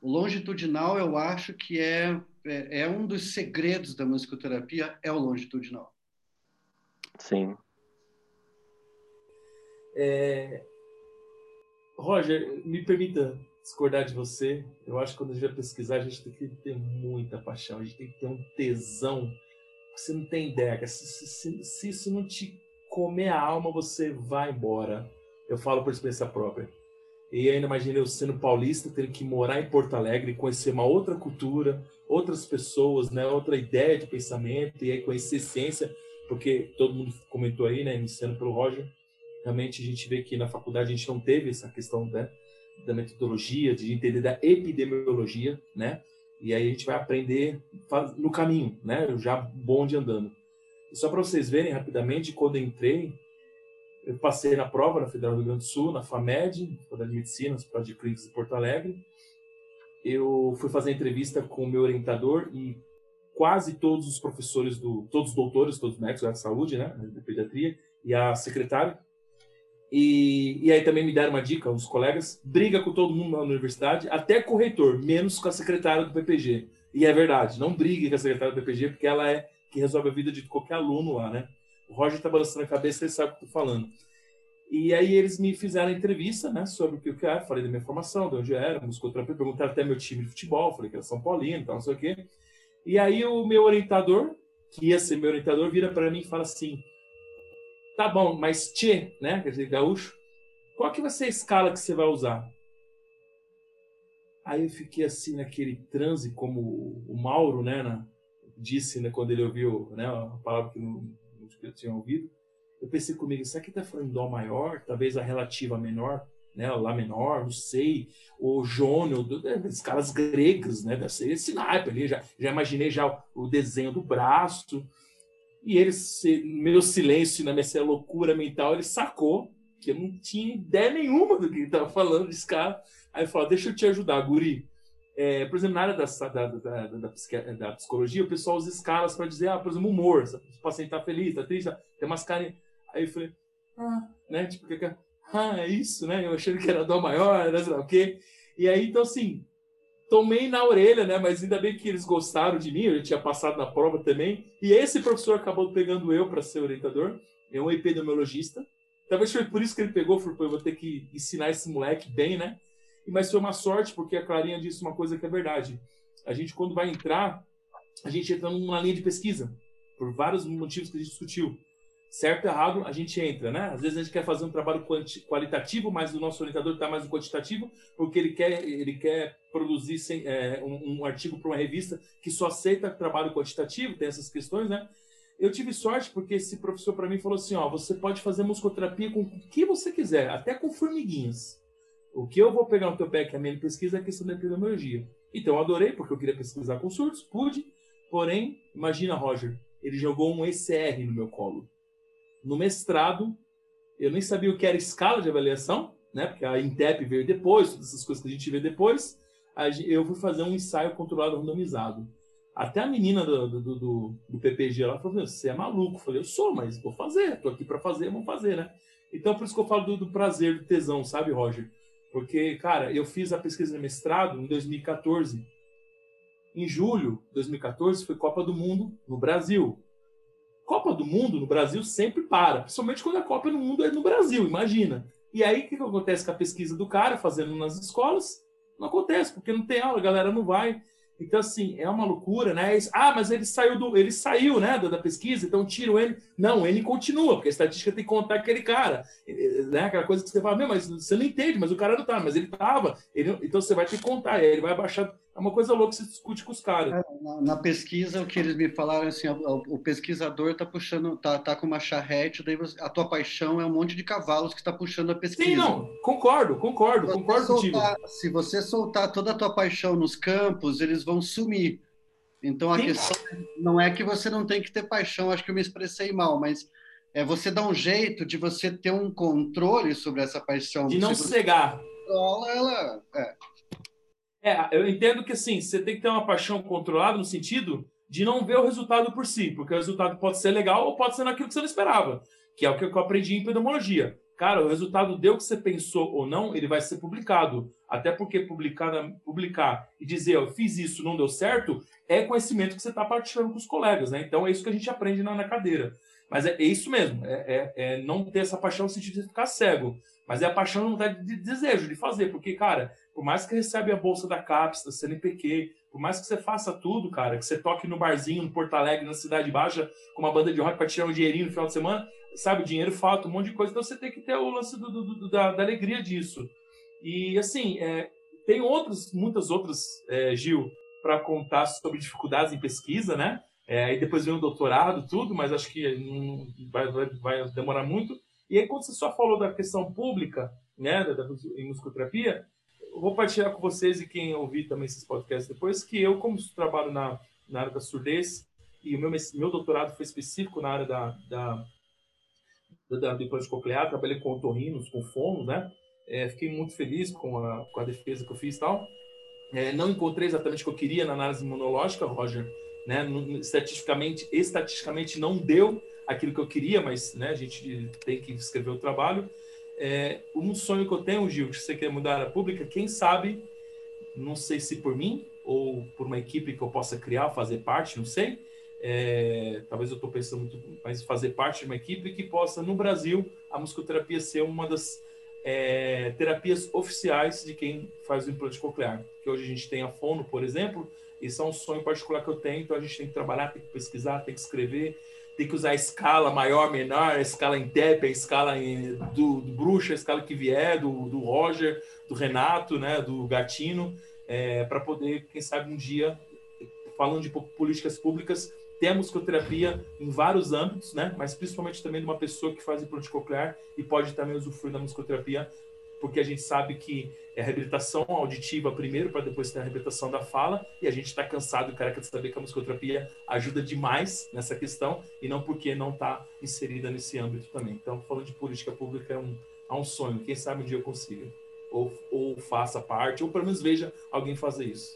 o longitudinal eu acho que é, é, é um dos segredos da musicoterapia é o longitudinal. Sim. É... Roger, me permita discordar de você. Eu acho que quando a gente vai pesquisar, a gente tem que ter muita paixão, a gente tem que ter um tesão você não tem ideia. Se, se, se, isso não te comer a alma, você vai embora. Eu falo por experiência própria. E ainda imagina eu sendo paulista, tendo que morar em Porto Alegre, conhecer uma outra cultura, outras pessoas, né, outra ideia de pensamento, e aí conhecer ciência, porque todo mundo comentou aí, né, iniciando pelo Roger, realmente a gente vê que na faculdade a gente não teve essa questão né, da metodologia, de entender da epidemiologia, né? E aí a gente vai aprender no caminho, né? Já bonde andando. E só para vocês verem rapidamente, quando eu entrei, eu passei na prova na Federal do Rio Grande do Sul, na FAMED, Faculdade de Medicina, Hospital de Clínicas de Porto Alegre. Eu fui fazer entrevista com o meu orientador e quase todos os professores do, todos os doutores, todos os médicos da saúde, né, da pediatria, e a secretária e, e aí também me deram uma dica, os colegas, briga com todo mundo na universidade, até reitor, menos com a secretária do PPG. E é verdade, não brigue com a secretária do PPG, porque ela é que resolve a vida de qualquer aluno lá, né? O Roger tá balançando a cabeça, ele sabe o que eu tô falando. E aí eles me fizeram entrevista, né, sobre o que eu era, falei da minha formação, de onde eu era, musicoterapia, perguntaram até meu time de futebol, falei que era São Paulino, tal, não sei o quê. E aí o meu orientador, que ia ser meu orientador, vira para mim e fala assim: Tá bom, mas tchê, né? Quer dizer, gaúcho. Qual que vai ser a escala que você vai usar? Aí eu fiquei assim naquele transe, como o Mauro, né, na, disse, né, quando ele ouviu, né, a palavra que não, não tinha ouvido. eu pensei comigo, será que está falando dó maior? Talvez a relativa menor, né? Lá menor, não sei. O jônio, escalas gregas, né? Deve ser esse naipe ali. Já, já imaginei já o desenho do braço. E ele, meu silêncio, na minha loucura mental, ele sacou que eu não tinha ideia nenhuma do que ele estava falando desse cara. Aí ele falou: Deixa eu te ajudar, Guri. É, por exemplo, na área da, da, da, da, da psicologia, o pessoal usa escalas para dizer, ah, por exemplo, humor. O paciente está feliz, está triste, tem umas caras. Aí eu falei, ah, né? Tipo, que, ah, é isso, né? Eu achei que era dó maior, né? sei lá o quê. E aí, então, assim, tomei na orelha, né? Mas ainda bem que eles gostaram de mim, eu tinha passado na prova também. E esse professor acabou pegando eu para ser orientador, é um epidemiologista. Talvez foi por isso que ele pegou, falou, eu vou ter que ensinar esse moleque bem, né? Mas foi uma sorte, porque a Clarinha disse uma coisa que é verdade. A gente, quando vai entrar, a gente entra numa linha de pesquisa, por vários motivos que a gente discutiu certo errado, a gente entra, né? Às vezes a gente quer fazer um trabalho qualitativo, mas o nosso orientador está mais no quantitativo, porque ele quer, ele quer produzir sem, é, um, um, artigo para uma revista que só aceita trabalho quantitativo, tem essas questões, né? Eu tive sorte porque esse professor para mim falou assim, ó, você pode fazer musicoterapia com o que você quiser, até com formiguinhas. O que eu vou pegar no teu pé, que é a minha pesquisa, é a questão da epidemiologia. Então eu adorei, porque eu queria pesquisar com surtos, pude, porém, imagina, Roger, ele jogou um ECR no meu colo no mestrado, eu nem sabia o que era escala de avaliação, né? Porque a INTEP veio depois, todas essas coisas que a gente vê depois. Eu fui fazer um ensaio controlado randomizado. Até a menina do, do, do, do PPG lá falou: Você é maluco? Eu falei: Eu sou, mas vou fazer. Tô aqui para fazer, vamos fazer, né? Então, por isso que eu falo do, do prazer, do tesão, sabe, Roger? Porque, cara, eu fiz a pesquisa de mestrado em 2014. Em julho de 2014 foi Copa do Mundo no Brasil. Copa do Mundo no Brasil sempre para, principalmente quando a Copa do Mundo é no Brasil, imagina. E aí o que, que acontece com a pesquisa do cara, fazendo nas escolas? Não acontece, porque não tem aula, a galera não vai. Então, assim, é uma loucura, né? Ah, mas ele saiu do. Ele saiu, né, da, pesquisa, então tira ele. Não, ele continua, porque a estatística tem que contar aquele cara. Né? Aquela coisa que você fala, mas você não entende, mas o cara não tá, mas ele tava. Ele, então você vai ter que contar, ele vai baixar. É uma coisa louca que você discute com os caras. É, na, na, pesquisa, o que eles me falaram assim, o, o, pesquisador tá puxando, tá, tá com uma charrete, daí você, a tua paixão é um monte de cavalos que está puxando a pesquisa. Sim, não, concordo, concordo, concordo soltar, contigo. Se você soltar toda a tua paixão nos campos, eles vão sumir. Então a Sim. questão não é que você não tem que ter paixão, acho que eu me expressei mal, mas é você dar um jeito de você ter um controle sobre essa paixão. De não cegar. Ela, é. É, eu entendo que assim, você tem que ter uma paixão controlada no sentido de não ver o resultado por si, porque o resultado pode ser legal ou pode ser naquilo que você não esperava, que é o que eu aprendi em pneumologia. Cara, o resultado deu o que você pensou ou não, ele vai ser publicado. Até porque publicar, publicar e dizer eu fiz isso, não deu certo, é conhecimento que você está partilhando com os colegas, né? Então é isso que a gente aprende na, na cadeira. Mas é, é isso mesmo, é, é, é, não ter essa paixão no sentido de ficar cego, mas é a paixão de, de desejo de fazer, porque, cara, por mais que recebe a bolsa da CAPES, da CNPq, por mais que você faça tudo, cara, que você toque no barzinho no Porto Alegre, na Cidade Baixa, com uma banda de rock para tirar um dinheirinho no final de semana, sabe, dinheiro falta, um monte de coisa, então você tem que ter o lance do, do, do, da, da, alegria disso. E, assim, é, tem outros, muitas outras, é, Gil, para contar sobre dificuldades em pesquisa, né? É, aí depois vem o doutorado, tudo, mas acho que vai, vai, vai, demorar muito. E aí, quando você só falou da questão pública, né, da, da, em musicoterapia, vou compartilhar com vocês e quem ouvir também esses podcasts depois, que eu, como trabalho na, na área da surdez, e o meu, meu doutorado foi específico na área da, da, da, do implante coclear, trabalhei com otorrinos, com fono, né? É, fiquei muito feliz com a, com a defesa que eu fiz e tal. É, não encontrei exatamente o que eu queria na análise imunológica, Roger. Né? Estatisticamente, estatisticamente não deu aquilo que eu queria, mas né, a gente tem que escrever o trabalho. É, um sonho que eu tenho, Gil, que você quer mudar a pública, quem sabe, não sei se por mim ou por uma equipe que eu possa criar, fazer parte, não sei. É, talvez eu estou pensando muito, mas fazer parte de uma equipe que possa, no Brasil, a musicoterapia ser uma das é, terapias oficiais de quem faz o implante coclear. Que hoje a gente tem a fono, por exemplo, isso é um sonho particular que eu tenho, então a gente tem que trabalhar, tem que pesquisar, tem que escrever, tem que usar a escala maior, menor, a escala em TEP, a escala em, do, do Bruxa, a escala que vier, do, do Roger, do Renato, né, do Gatino, é, para poder, quem sabe um dia, falando de políticas públicas, ter a musicoterapia em vários âmbitos, né? Mas principalmente também de uma pessoa que faz implante coclear e pode também usufruir da musicoterapia, porque a gente sabe que é a reabilitação auditiva primeiro, para depois ter a reabilitação da fala, e a gente está cansado e careca de saber que a musicoterapia ajuda demais nessa questão, e não porque não está inserida nesse âmbito também. Então, falando de política pública, é um, é um sonho. Quem sabe um dia eu consiga. Ou, ou faça parte, ou pelo menos veja alguém fazer isso.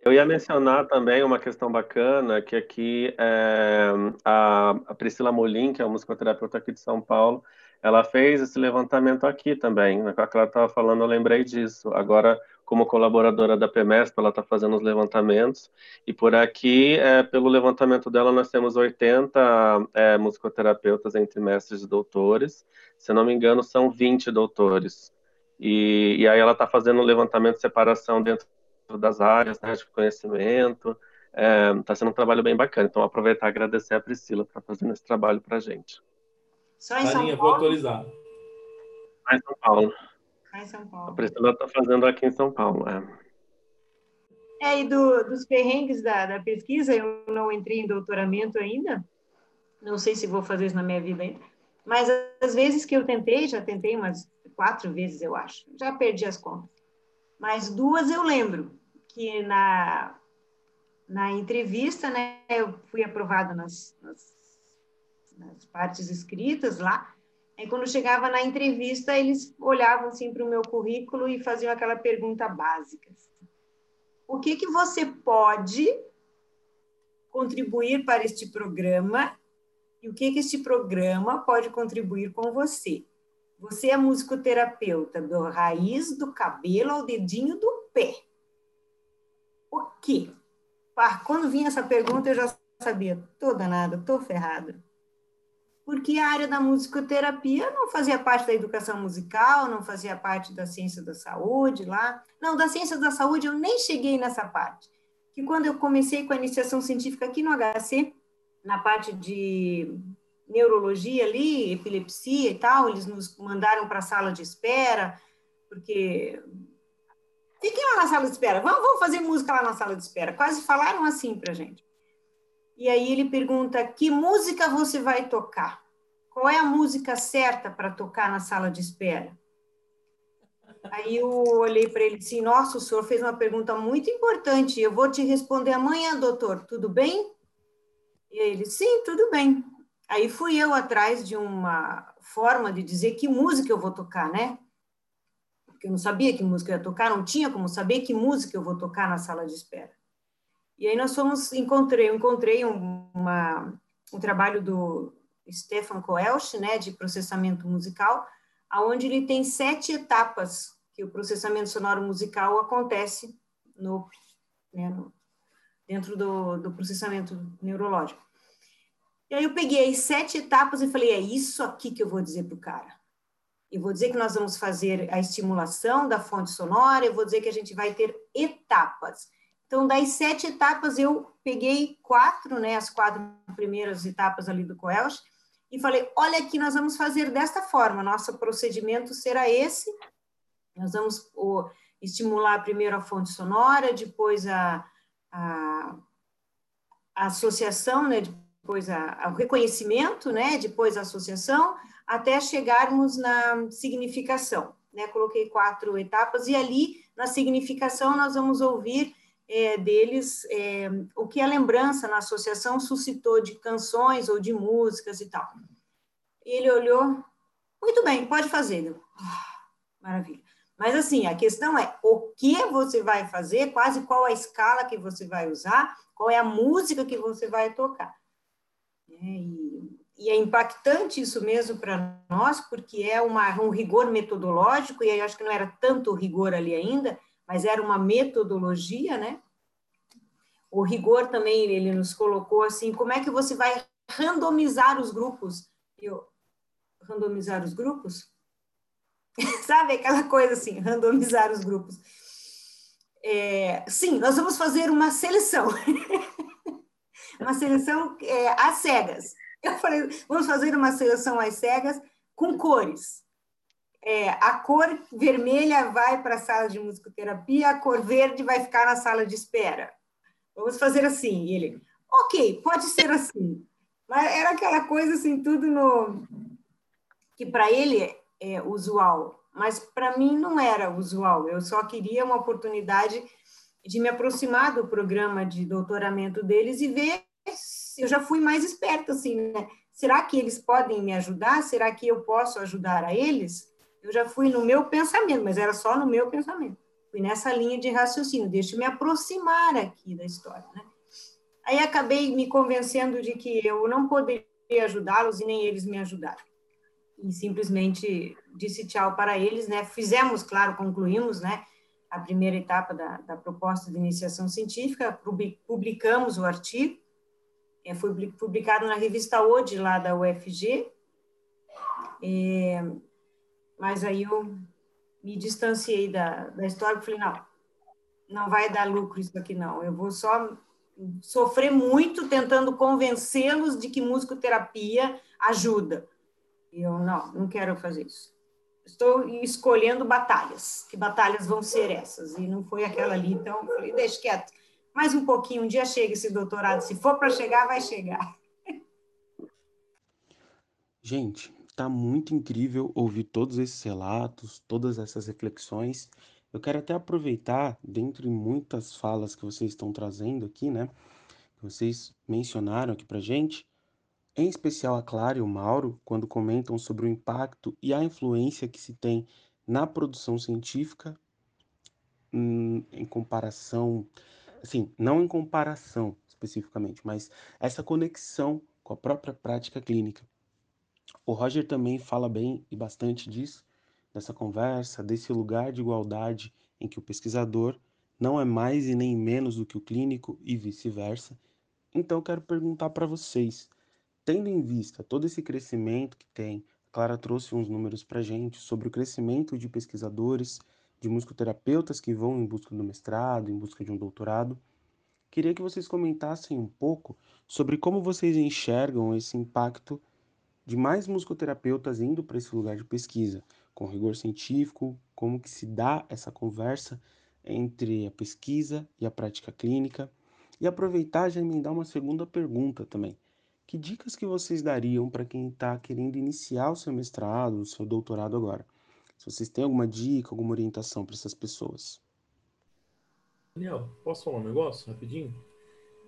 Eu ia mencionar também uma questão bacana, que aqui é, a, a Priscila Molim, que é uma musicoterapeuta aqui de São Paulo, ela fez esse levantamento aqui também. Né? a Clara estava falando, eu lembrei disso. Agora, como colaboradora da PMESP, ela está fazendo os levantamentos. E por aqui, é, pelo levantamento dela, nós temos 80 é, musicoterapeutas entre mestres e doutores. Se não me engano, são 20 doutores. E, e aí ela está fazendo um levantamento de separação dentro das áreas né, de conhecimento. Está é, tá sendo um trabalho bem bacana. Então, aproveitar e agradecer a Priscila por fazendo esse trabalho para a gente. Só em São Paulo? vou atualizar. Só em São Paulo. Só em São Paulo. A Priscila está fazendo aqui em São Paulo. É. É, e do, dos perrengues da, da pesquisa, eu não entrei em doutoramento ainda, não sei se vou fazer isso na minha vida ainda, mas as vezes que eu tentei, já tentei umas quatro vezes, eu acho, já perdi as contas. Mas duas eu lembro, que na, na entrevista, né, eu fui aprovada nas, nas, nas partes escritas lá, Aí, quando chegava na entrevista, eles olhavam assim para o meu currículo e faziam aquela pergunta básica: O que que você pode contribuir para este programa e o que que este programa pode contribuir com você? Você é musicoterapeuta do raiz do cabelo ao dedinho do pé. O quê? Quando vinha essa pergunta, eu já sabia, tô danada, tô ferrada. Porque a área da musicoterapia não fazia parte da educação musical, não fazia parte da ciência da saúde lá. Não, da ciência da saúde eu nem cheguei nessa parte. Que quando eu comecei com a iniciação científica aqui no HC, na parte de neurologia ali, epilepsia e tal, eles nos mandaram para a sala de espera, porque fiquem lá na sala de espera, vamos, vamos fazer música lá na sala de espera. Quase falaram assim para gente. E aí ele pergunta: que música você vai tocar? Qual é a música certa para tocar na sala de espera? Aí eu olhei para ele e disse: Nossa, o senhor fez uma pergunta muito importante. Eu vou te responder amanhã, doutor. Tudo bem? E ele: Sim, tudo bem. Aí fui eu atrás de uma forma de dizer que música eu vou tocar, né? Porque eu não sabia que música eu ia tocar, não tinha como saber que música eu vou tocar na sala de espera. E aí nós fomos, encontrei, encontrei um, uma, um trabalho do Stefan Koelsch, né, de processamento musical, aonde ele tem sete etapas que o processamento sonoro musical acontece no, né, no dentro do, do processamento neurológico. E aí eu peguei sete etapas e falei, é isso aqui que eu vou dizer para o cara. Eu vou dizer que nós vamos fazer a estimulação da fonte sonora, eu vou dizer que a gente vai ter etapas. Então, das sete etapas, eu peguei quatro, né, as quatro primeiras etapas ali do Coelch, e falei, olha aqui, nós vamos fazer desta forma, nosso procedimento será esse, nós vamos o, estimular primeiro a fonte sonora, depois a, a, a associação, né, depois a, o reconhecimento, né, depois a associação, até chegarmos na significação. Né? Coloquei quatro etapas e ali, na significação, nós vamos ouvir é, deles é, o que a lembrança na associação suscitou de canções ou de músicas e tal. Ele olhou, muito bem, pode fazer. Ah, maravilha. Mas assim, a questão é o que você vai fazer, quase qual a escala que você vai usar, qual é a música que você vai tocar. É, e, e, é impactante isso mesmo para nós, porque é uma, um rigor metodológico, e aí acho que não era tanto rigor ali ainda, mas era uma metodologia, né? O rigor também, ele nos colocou assim, como é que você vai randomizar os grupos? Eu, randomizar os grupos? Sabe aquela coisa assim, randomizar os grupos. É, sim, nós vamos fazer uma seleção. uma seleção é, às cegas. Eu falei, vamos fazer uma seleção às cegas com cores. É, a cor vermelha vai para a sala de musicoterapia, a cor verde vai ficar na sala de espera. Vamos fazer assim. E ele, Ok, pode ser assim. Mas era aquela coisa assim, tudo no. que para ele é usual, mas para mim não era usual. Eu só queria uma oportunidade de me aproximar do programa de doutoramento deles e ver. Eu já fui mais esperta, assim, né? Será que eles podem me ajudar? Será que eu posso ajudar a eles? Eu já fui no meu pensamento, mas era só no meu pensamento. Fui nessa linha de raciocínio, deixa eu me aproximar aqui da história, né? Aí acabei me convencendo de que eu não poderia ajudá-los e nem eles me ajudaram. E simplesmente disse tchau para eles, né? Fizemos, claro, concluímos, né? A primeira etapa da, da proposta de iniciação científica, publicamos o artigo, é, foi publicado na revista Ode, lá da UFG, é, mas aí eu me distanciei da, da história, falei, não, não vai dar lucro isso aqui não, eu vou só sofrer muito tentando convencê-los de que musicoterapia ajuda. E eu, não, não quero fazer isso. Estou escolhendo batalhas. Que batalhas vão ser essas? E não foi aquela ali, então falei, deixa quieto. Mais um pouquinho, um dia chega esse doutorado. Se for para chegar, vai chegar. Gente, tá muito incrível ouvir todos esses relatos, todas essas reflexões. Eu quero até aproveitar, dentre muitas falas que vocês estão trazendo aqui, né? Que vocês mencionaram aqui pra gente, em especial a Clara e o Mauro, quando comentam sobre o impacto e a influência que se tem na produção científica hum, em comparação, assim, não em comparação especificamente, mas essa conexão com a própria prática clínica. O Roger também fala bem e bastante disso, dessa conversa, desse lugar de igualdade em que o pesquisador não é mais e nem menos do que o clínico e vice-versa. Então, quero perguntar para vocês, tendo em vista todo esse crescimento que tem, a Clara trouxe uns números para gente sobre o crescimento de pesquisadores, de musicoterapeutas que vão em busca do mestrado, em busca de um doutorado. Queria que vocês comentassem um pouco sobre como vocês enxergam esse impacto de mais musicoterapeutas indo para esse lugar de pesquisa com rigor científico, como que se dá essa conversa entre a pesquisa e a prática clínica. E aproveitar já emendar uma segunda pergunta também. Que dicas que vocês dariam para quem está querendo iniciar o seu mestrado, o seu doutorado agora? Se vocês têm alguma dica, alguma orientação para essas pessoas. Daniel, posso falar um negócio rapidinho?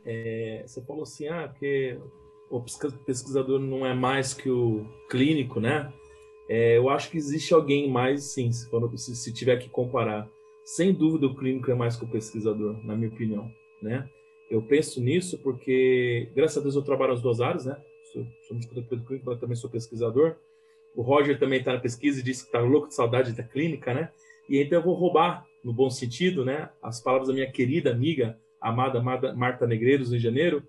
É, você falou assim, ah, porque o pesquisador não é mais que o clínico, né? É, eu acho que existe alguém mais, sim, se, for, se, se, tiver que comparar. Sem dúvida, o clínico é mais que o pesquisador, na minha opinião, né? Eu penso nisso porque, graças a Deus, eu trabalho nas duas áreas, né? Sou, sou clínico, mas também sou pesquisador. O Roger também está na pesquisa e disse que está louco de saudade da clínica, né? E então eu vou roubar, no bom sentido, né? As palavras da minha querida amiga, amada Marta Negreiros, em janeiro.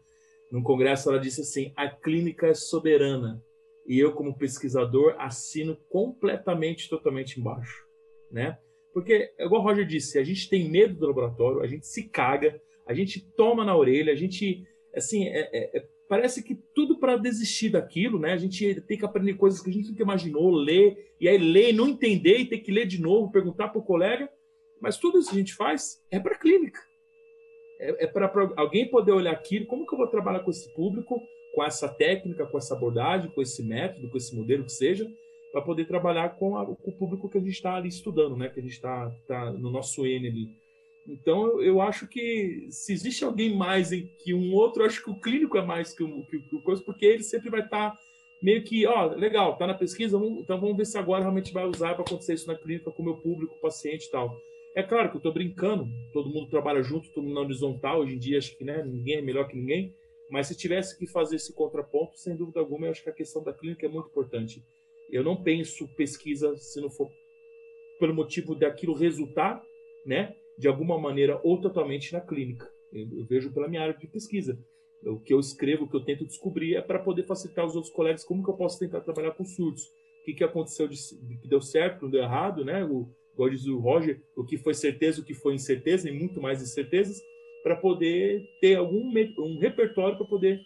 Num congresso, ela disse assim: a clínica é soberana e eu, como pesquisador, assino completamente, totalmente embaixo, né? Porque, igual o Roger disse, a gente tem medo do laboratório, a gente se caga, a gente toma na orelha, a gente, assim, é, é, é parece que tudo para desistir daquilo, né? A gente tem que aprender coisas que a gente nunca imaginou, ler, e aí ler não entender, e ter que ler de novo, perguntar para o colega. Mas tudo isso que a gente faz é para clínica. É, é para alguém poder olhar aquilo, como que eu vou trabalhar com esse público, com essa técnica, com essa abordagem, com esse método, com esse modelo que seja, para poder trabalhar com, a, com, o público que a gente está ali estudando, né? Que a gente está tá no nosso N ali. Então, eu acho que se existe alguém mais em que um outro, eu acho que o clínico é mais que o, que, que o coisa, porque ele sempre vai estar tá meio que, ó, legal, tá na pesquisa, vamos, então vamos ver se agora realmente vai usar para acontecer isso na clínica com o meu público, paciente e tal. É claro que eu estou brincando, todo mundo trabalha junto, todo mundo na horizontal, hoje em dia acho que né, ninguém é melhor que ninguém, mas se tivesse que fazer esse contraponto, sem dúvida alguma, eu acho que a questão da clínica é muito importante. Eu não penso pesquisa se não for pelo motivo daquilo resultar, né, de alguma maneira ou totalmente na clínica. Eu, vejo pela minha área de pesquisa. O que eu escrevo, o que eu tento descobrir é para poder facilitar os outros colegas como que eu posso tentar trabalhar com surdos. O que, que aconteceu de que deu certo, não deu errado, né? O, igual diz o Roger, o que foi certeza, o que foi incerteza, e muito mais incertezas, para poder ter algum um repertório para poder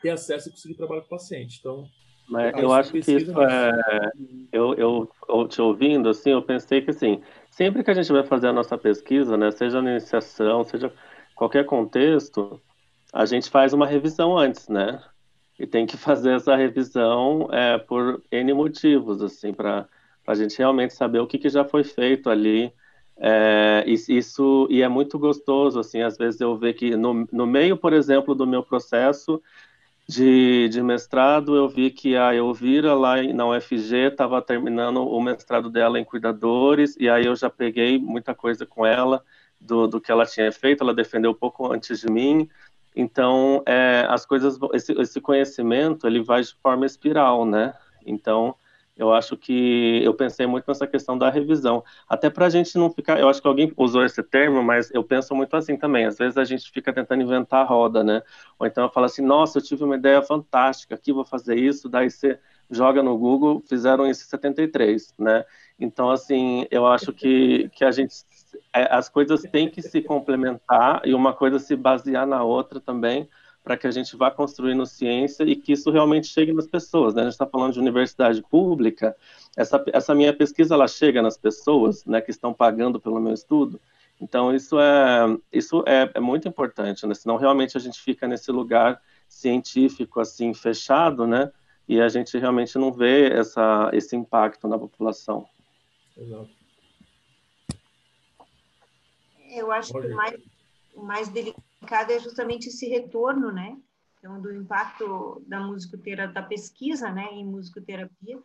ter acesso e conseguir trabalhar com o paciente. Então, mas eu acho que isso é. Eu, eu, eu, te ouvindo, assim, eu pensei que, assim, sempre que a gente vai fazer a nossa pesquisa, né, seja na iniciação, seja qualquer contexto, a gente faz uma revisão antes, né? E tem que fazer essa revisão é, por N motivos, assim, para a gente realmente saber o que, que já foi feito ali. É, isso e é muito gostoso, assim, às vezes eu ver que no, no meio, por exemplo, do meu processo de, de mestrado, eu vi que a Elvira lá na UFG estava terminando o mestrado dela em cuidadores, e aí eu já peguei muita coisa com ela do, do que ela tinha feito, ela defendeu um pouco antes de mim, então, é, as coisas, esse, esse, conhecimento, ele vai de forma espiral, né? Então, eu acho que eu pensei muito nessa questão da revisão, até para a gente não ficar. Eu acho que alguém usou esse termo, mas eu penso muito assim também. Às vezes a gente fica tentando inventar a roda, né? Ou então eu falo assim: nossa, eu tive uma ideia fantástica, aqui vou fazer isso, daí você joga no Google, fizeram isso em 73, né? Então, assim, eu acho que, que a gente é, as coisas têm que se complementar e uma coisa se basear na outra também, para que a gente vá construindo ciência e que isso realmente chegue nas pessoas. Né? A gente está falando de universidade pública, essa, essa minha pesquisa ela chega nas pessoas né, que estão pagando pelo meu estudo. Então, isso é, isso é, é muito importante, né? senão realmente a gente fica nesse lugar científico assim fechado, né? E a gente realmente não vê essa, esse impacto na população. Exato. Eu acho que o mais, o mais delicado é justamente esse retorno, né? Então, do impacto da musicoterapia, da pesquisa, né, em musicoterapia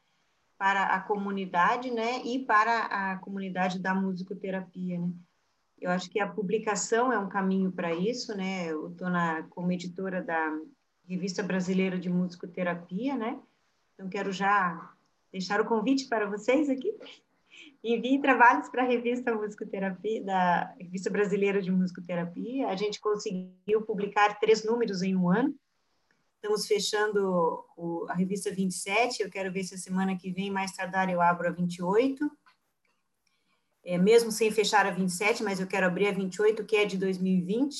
para a comunidade, né, e para a comunidade da musicoterapia, né? Eu acho que a publicação é um caminho para isso, né? Eu estou como editora da Revista Brasileira de Musicoterapia, né? Então, quero já deixar o convite para vocês aqui envie trabalhos para a revista Musicoterapia, da Revista Brasileira de Musicoterapia. A gente conseguiu publicar três números em um ano. Estamos fechando o, a revista 27. Eu quero ver se a semana que vem, mais tardar, eu abro a 28. É, mesmo sem fechar a 27, mas eu quero abrir a 28, que é de 2020,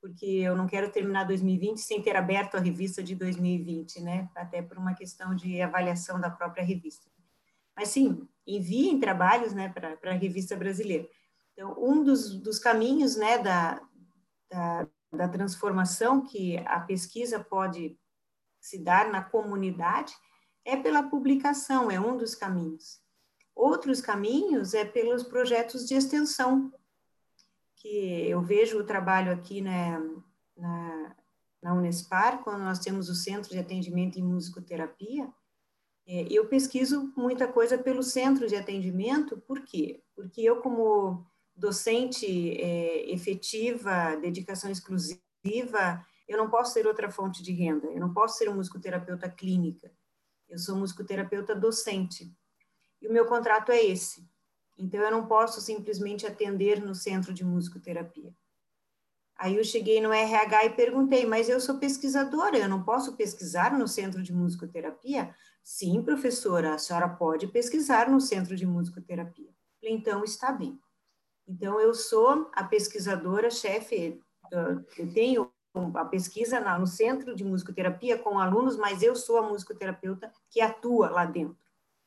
porque eu não quero terminar 2020 sem ter aberto a revista de 2020, né? Até por uma questão de avaliação da própria revista. Mas sim, enviem trabalhos né, para a revista brasileira. Então, um dos, dos caminhos né, da, da, da transformação que a pesquisa pode se dar na comunidade é pela publicação, é um dos caminhos. Outros caminhos é pelos projetos de extensão, que eu vejo o trabalho aqui né, na, na Unespar, quando nós temos o Centro de Atendimento em Musicoterapia, eu pesquiso muita coisa pelo centro de atendimento, por quê? Porque eu, como docente é, efetiva, dedicação exclusiva, eu não posso ser outra fonte de renda, eu não posso ser um musicoterapeuta clínica, eu sou musicoterapeuta docente. E o meu contrato é esse. Então, eu não posso simplesmente atender no centro de musicoterapia. Aí eu cheguei no RH e perguntei, mas eu sou pesquisadora, eu não posso pesquisar no centro de musicoterapia? Sim, professora, a senhora pode pesquisar no Centro de Musicoterapia. Então, está bem. Então, eu sou a pesquisadora chefe, eu tenho a pesquisa no Centro de Musicoterapia com alunos, mas eu sou a musicoterapeuta que atua lá dentro,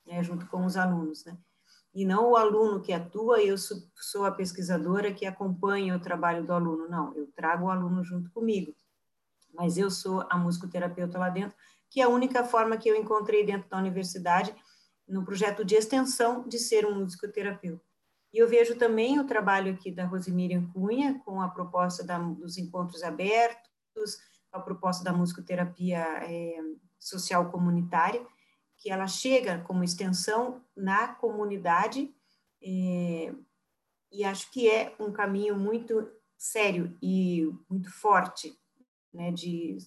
né, junto com os alunos, né? E não o aluno que atua, eu sou a pesquisadora que acompanha o trabalho do aluno. Não, eu trago o aluno junto comigo. Mas eu sou a musicoterapeuta lá dentro que é a única forma que eu encontrei dentro da universidade, no projeto de extensão, de ser um musicoterapeuta. E eu vejo também o trabalho aqui da Rosemiriam Cunha, com a proposta da, dos encontros abertos, a proposta da musicoterapia é, social comunitária, que ela chega como extensão na comunidade, é, e acho que é um caminho muito sério e muito forte, né, de,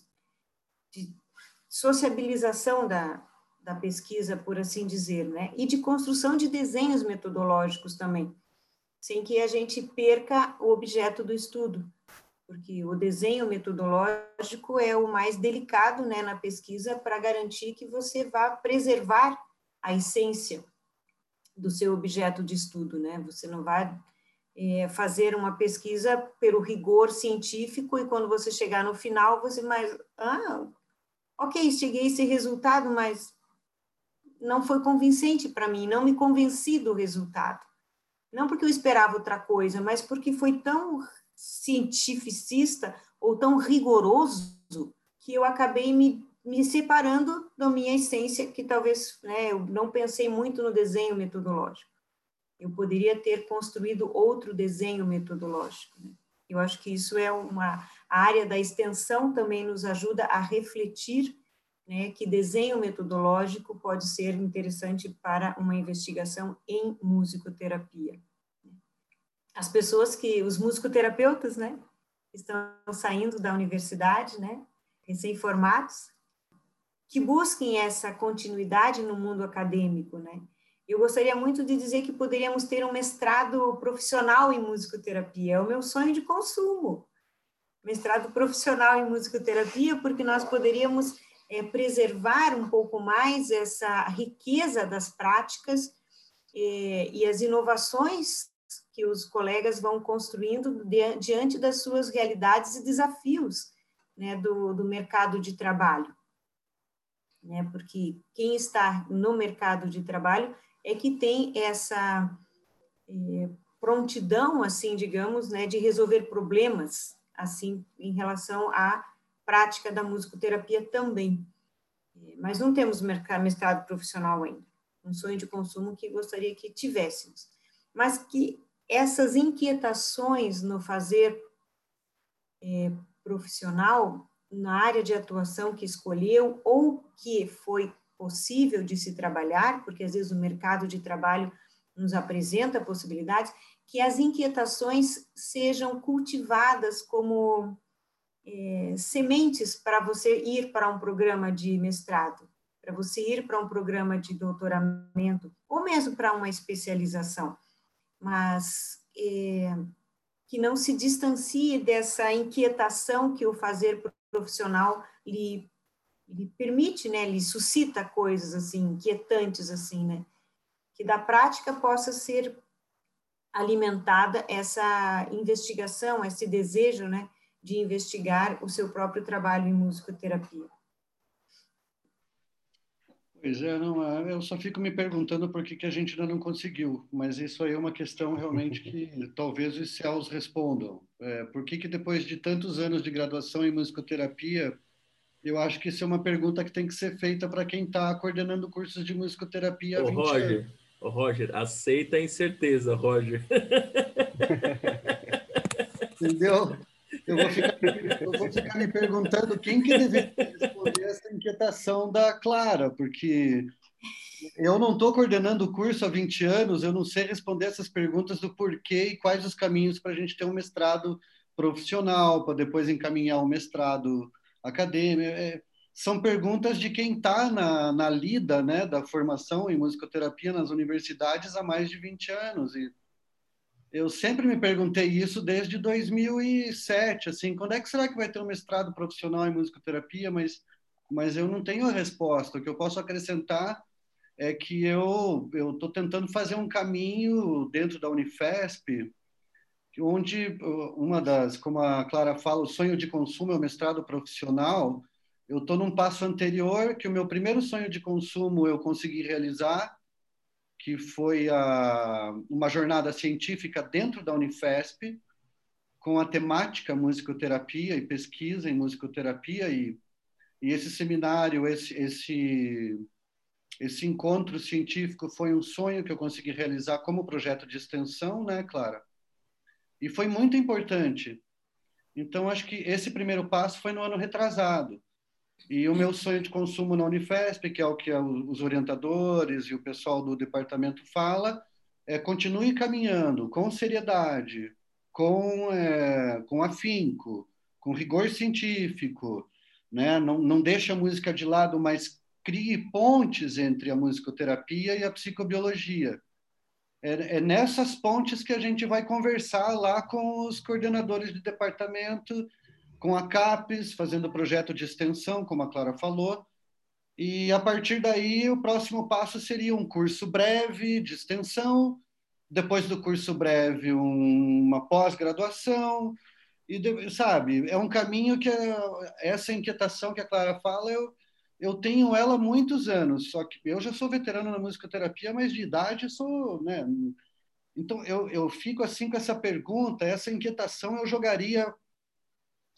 de sociabilização da, da pesquisa, por assim dizer, né? E de construção de desenhos metodológicos também, sem que a gente perca o objeto do estudo, porque o desenho metodológico é o mais delicado, né, na pesquisa para garantir que você vá preservar a essência do seu objeto de estudo, né? Você não vai é, fazer uma pesquisa pelo rigor científico e quando você chegar no final você mais ah ok, cheguei a esse resultado, mas não foi convincente para mim, não me convenci do resultado. Não porque eu esperava outra coisa, mas porque foi tão cientificista ou tão rigoroso que eu acabei me, me separando da minha essência, que talvez né, eu não pensei muito no desenho metodológico. Eu poderia ter construído outro desenho metodológico. Né? Eu acho que isso é uma área da extensão também nos ajuda a refletir né, que desenho metodológico pode ser interessante para uma investigação em musicoterapia. As pessoas que, os musicoterapeutas, né, estão saindo da universidade, né, recém-formados, que busquem essa continuidade no mundo acadêmico, né. Eu gostaria muito de dizer que poderíamos ter um mestrado profissional em musicoterapia, é o meu sonho de consumo. Mestrado profissional em musicoterapia, porque nós poderíamos é, preservar um pouco mais essa riqueza das práticas é, e as inovações que os colegas vão construindo diante das suas realidades e desafios né, do, do mercado de trabalho. Né, porque quem está no mercado de trabalho é que tem essa é, prontidão, assim, digamos, né, de resolver problemas, assim, em relação a prática da musicoterapia também. Mas não temos mestrado profissional ainda. Um sonho de consumo que gostaria que tivéssemos. Mas que essas inquietações no fazer é, profissional, na área de atuação que escolheu ou que foi possível de se trabalhar, porque às vezes o mercado de trabalho nos apresenta possibilidades, que as inquietações sejam cultivadas como é, sementes para você ir para um programa de mestrado, para você ir para um programa de doutoramento, ou mesmo para uma especialização, mas é, que não se distancie dessa inquietação que o fazer profissional lhe, lhe permite, né, lhe suscita coisas assim, inquietantes assim, né, que da prática possa ser alimentada essa investigação, esse desejo, né, de investigar o seu próprio trabalho em musicoterapia. Pois é, não, é, eu só fico me perguntando por que, que a gente ainda não conseguiu, mas isso aí é uma questão realmente que talvez os céus respondam. É, por que, que depois de tantos anos de graduação em musicoterapia, eu acho que isso é uma pergunta que tem que ser feita para quem está coordenando cursos de musicoterapia Ô, 20 Roger, anos. Ô, Roger, aceita a incerteza, Roger. Entendeu? Eu vou, ficar, eu vou ficar me perguntando quem que deveria responder essa inquietação da Clara, porque eu não estou coordenando o curso há 20 anos, eu não sei responder essas perguntas do porquê e quais os caminhos para a gente ter um mestrado profissional, para depois encaminhar um mestrado acadêmico. É, são perguntas de quem está na, na lida né, da formação em musicoterapia nas universidades há mais de 20 anos. E eu sempre me perguntei isso desde 2007, assim, quando é que será que vai ter um mestrado profissional em musicoterapia? Mas, mas eu não tenho a resposta. O que eu posso acrescentar é que eu eu estou tentando fazer um caminho dentro da Unifesp, onde uma das, como a Clara fala, o sonho de consumo é o mestrado profissional. Eu estou num passo anterior, que o meu primeiro sonho de consumo eu consegui realizar, que foi a, uma jornada científica dentro da Unifesp, com a temática musicoterapia e pesquisa em musicoterapia e, e esse seminário, esse, esse, esse encontro científico foi um sonho que eu consegui realizar como projeto de extensão, né, Clara? E foi muito importante. Então, acho que esse primeiro passo foi no ano retrasado. E o meu sonho de consumo na Unifesp, que é o que os orientadores e o pessoal do departamento fala, é continue caminhando com seriedade, com, é, com afinco, com rigor científico, né? não, não deixe a música de lado, mas crie pontes entre a musicoterapia e a psicobiologia. É, é nessas pontes que a gente vai conversar lá com os coordenadores de departamento com a CAPES, fazendo projeto de extensão, como a Clara falou. E a partir daí, o próximo passo seria um curso breve de extensão, depois do curso breve, um, uma pós-graduação. E, sabe, é um caminho que essa inquietação que a Clara fala, eu, eu tenho ela há muitos anos, só que eu já sou veterano na musicoterapia, mas de idade sou, né? Então, eu, eu fico assim com essa pergunta, essa inquietação eu jogaria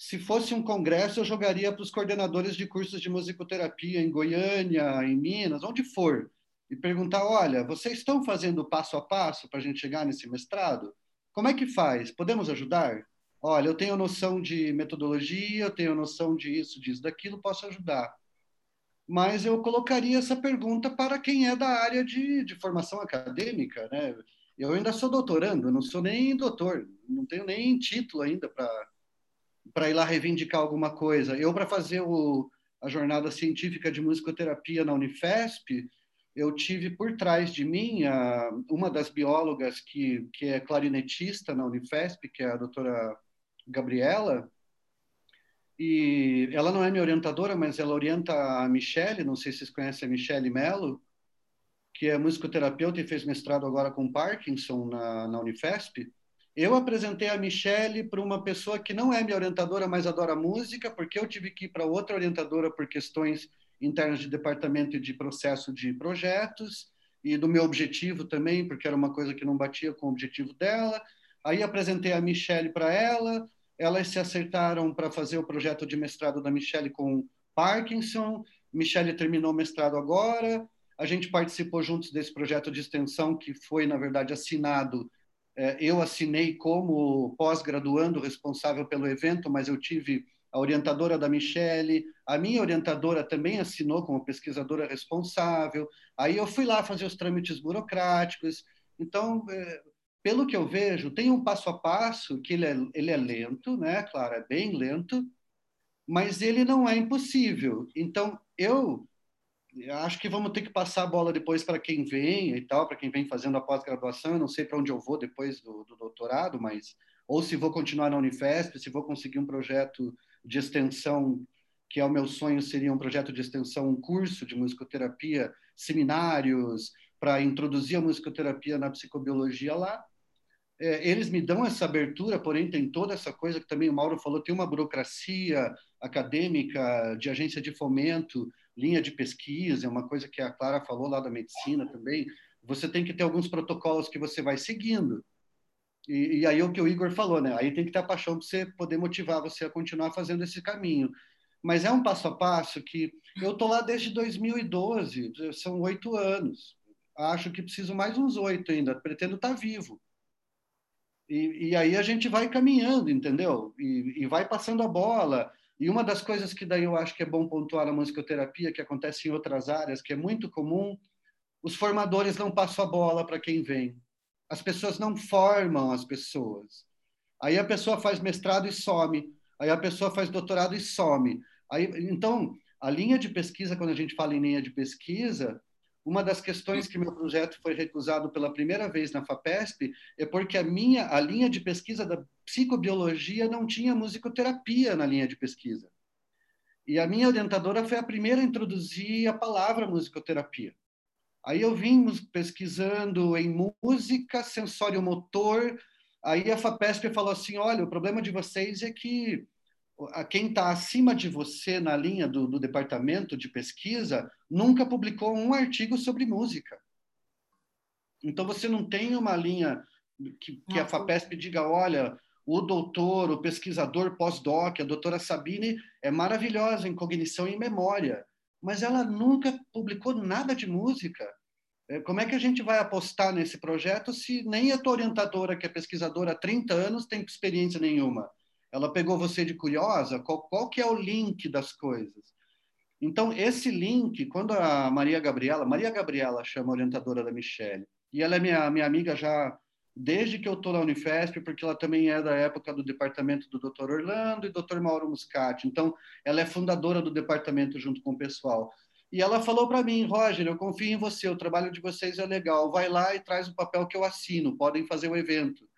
se fosse um congresso, eu jogaria para os coordenadores de cursos de musicoterapia em Goiânia, em Minas, onde for, e perguntar: olha, vocês estão fazendo passo a passo para a gente chegar nesse mestrado? Como é que faz? Podemos ajudar? Olha, eu tenho noção de metodologia, eu tenho noção disso, disso, daquilo, posso ajudar. Mas eu colocaria essa pergunta para quem é da área de, de formação acadêmica, né? Eu ainda sou doutorando, não sou nem doutor, não tenho nem título ainda para ir lá reivindicar alguma coisa. Eu, para fazer o, a jornada científica de musicoterapia na Unifesp, eu tive por trás de mim a, uma das biólogas que, que é clarinetista na Unifesp, que é a doutora Gabriela, e ela não é minha orientadora, mas ela orienta a Michele, não sei se vocês conhecem a Michele Mello, que é musicoterapeuta e fez mestrado agora com Parkinson na, na Unifesp. Eu apresentei a Michele para uma pessoa que não é minha orientadora, mas adora música, porque eu tive que ir para outra orientadora por questões internas de departamento e de processo de projetos, e do meu objetivo também, porque era uma coisa que não batia com o objetivo dela. Aí apresentei a Michelle para ela, elas se acertaram para fazer o projeto de mestrado da Michelle com Parkinson. Michelle terminou o mestrado agora. A gente participou juntos desse projeto de extensão que foi, na verdade, assinado. É, eu assinei como pós-graduando responsável pelo evento, mas eu tive a orientadora da Michelle, a minha orientadora também assinou como pesquisadora responsável. Aí eu fui lá fazer os trâmites burocráticos. Então, é, pelo que eu vejo, tem um passo a passo que ele é, ele é lento, né? Claro, é bem lento, mas ele não é impossível. Então, eu acho que vamos ter que passar a bola depois para quem vem e tal, para quem vem fazendo a pós-graduação. Eu não sei para onde eu vou depois do, do, doutorado, mas ou se vou continuar na Unifesp, se vou conseguir um projeto de extensão, que é o meu sonho, seria um projeto de extensão, um curso de musicoterapia, seminários para introduzir a musicoterapia na psicobiologia lá é, eles me dão essa abertura, porém tem toda essa coisa que também o Mauro falou, tem uma burocracia acadêmica de agência de fomento, linha de pesquisa, é uma coisa que a Clara falou lá da medicina também. Você tem que ter alguns protocolos que você vai seguindo. E, e aí é o que o Igor falou, né? Aí tem que ter a paixão para você poder motivar você a continuar fazendo esse caminho. Mas é um passo a passo que eu tô lá desde 2012, são oito anos. Acho que preciso mais uns oito ainda. Pretendo estar tá vivo e, e aí a gente vai caminhando, entendeu? E, e vai passando a bola. E uma das coisas que daí eu acho que é bom pontuar na musicoterapia, que acontece em outras áreas, que é muito comum, os formadores não passam a bola para quem vem. As pessoas não formam as pessoas. Aí a pessoa faz mestrado e some. Aí a pessoa faz doutorado e some. Aí, então, a linha de pesquisa, quando a gente fala em linha de pesquisa, uma das questões que meu projeto foi recusado pela primeira vez na FAPESP é porque a minha a linha de pesquisa da psicobiologia não tinha musicoterapia na linha de pesquisa. E a minha orientadora foi a primeira a introduzir a palavra musicoterapia. Aí eu vim pesquisando em música, sensório motor. Aí a FAPESP falou assim: olha, o problema de vocês é que a quem está acima de você na linha do, do, departamento de pesquisa nunca publicou um artigo sobre música. Então você não tem uma linha que, que a FAPESP diga, olha, o doutor, o pesquisador pós-doc, a doutora Sabine é maravilhosa em cognição e memória, mas ela nunca publicou nada de música. É, como é que a gente vai apostar nesse projeto se nem a tua orientadora, que é pesquisadora há 30 anos, tem experiência nenhuma? Ela pegou você de curiosa? Qual, qual que é o link das coisas? Então, esse link, quando a Maria Gabriela, Maria Gabriela chama a orientadora da Michelle, e ela é minha, minha amiga já desde que eu estou na Unifesp, porque ela também é da época do departamento do Dr. Orlando e Dr. Mauro Muscati. Então, ela é fundadora do departamento junto com o pessoal. E ela falou para mim, Roger, eu confio em você, o trabalho de vocês é legal, vai lá e traz o papel que eu assino, podem fazer o evento.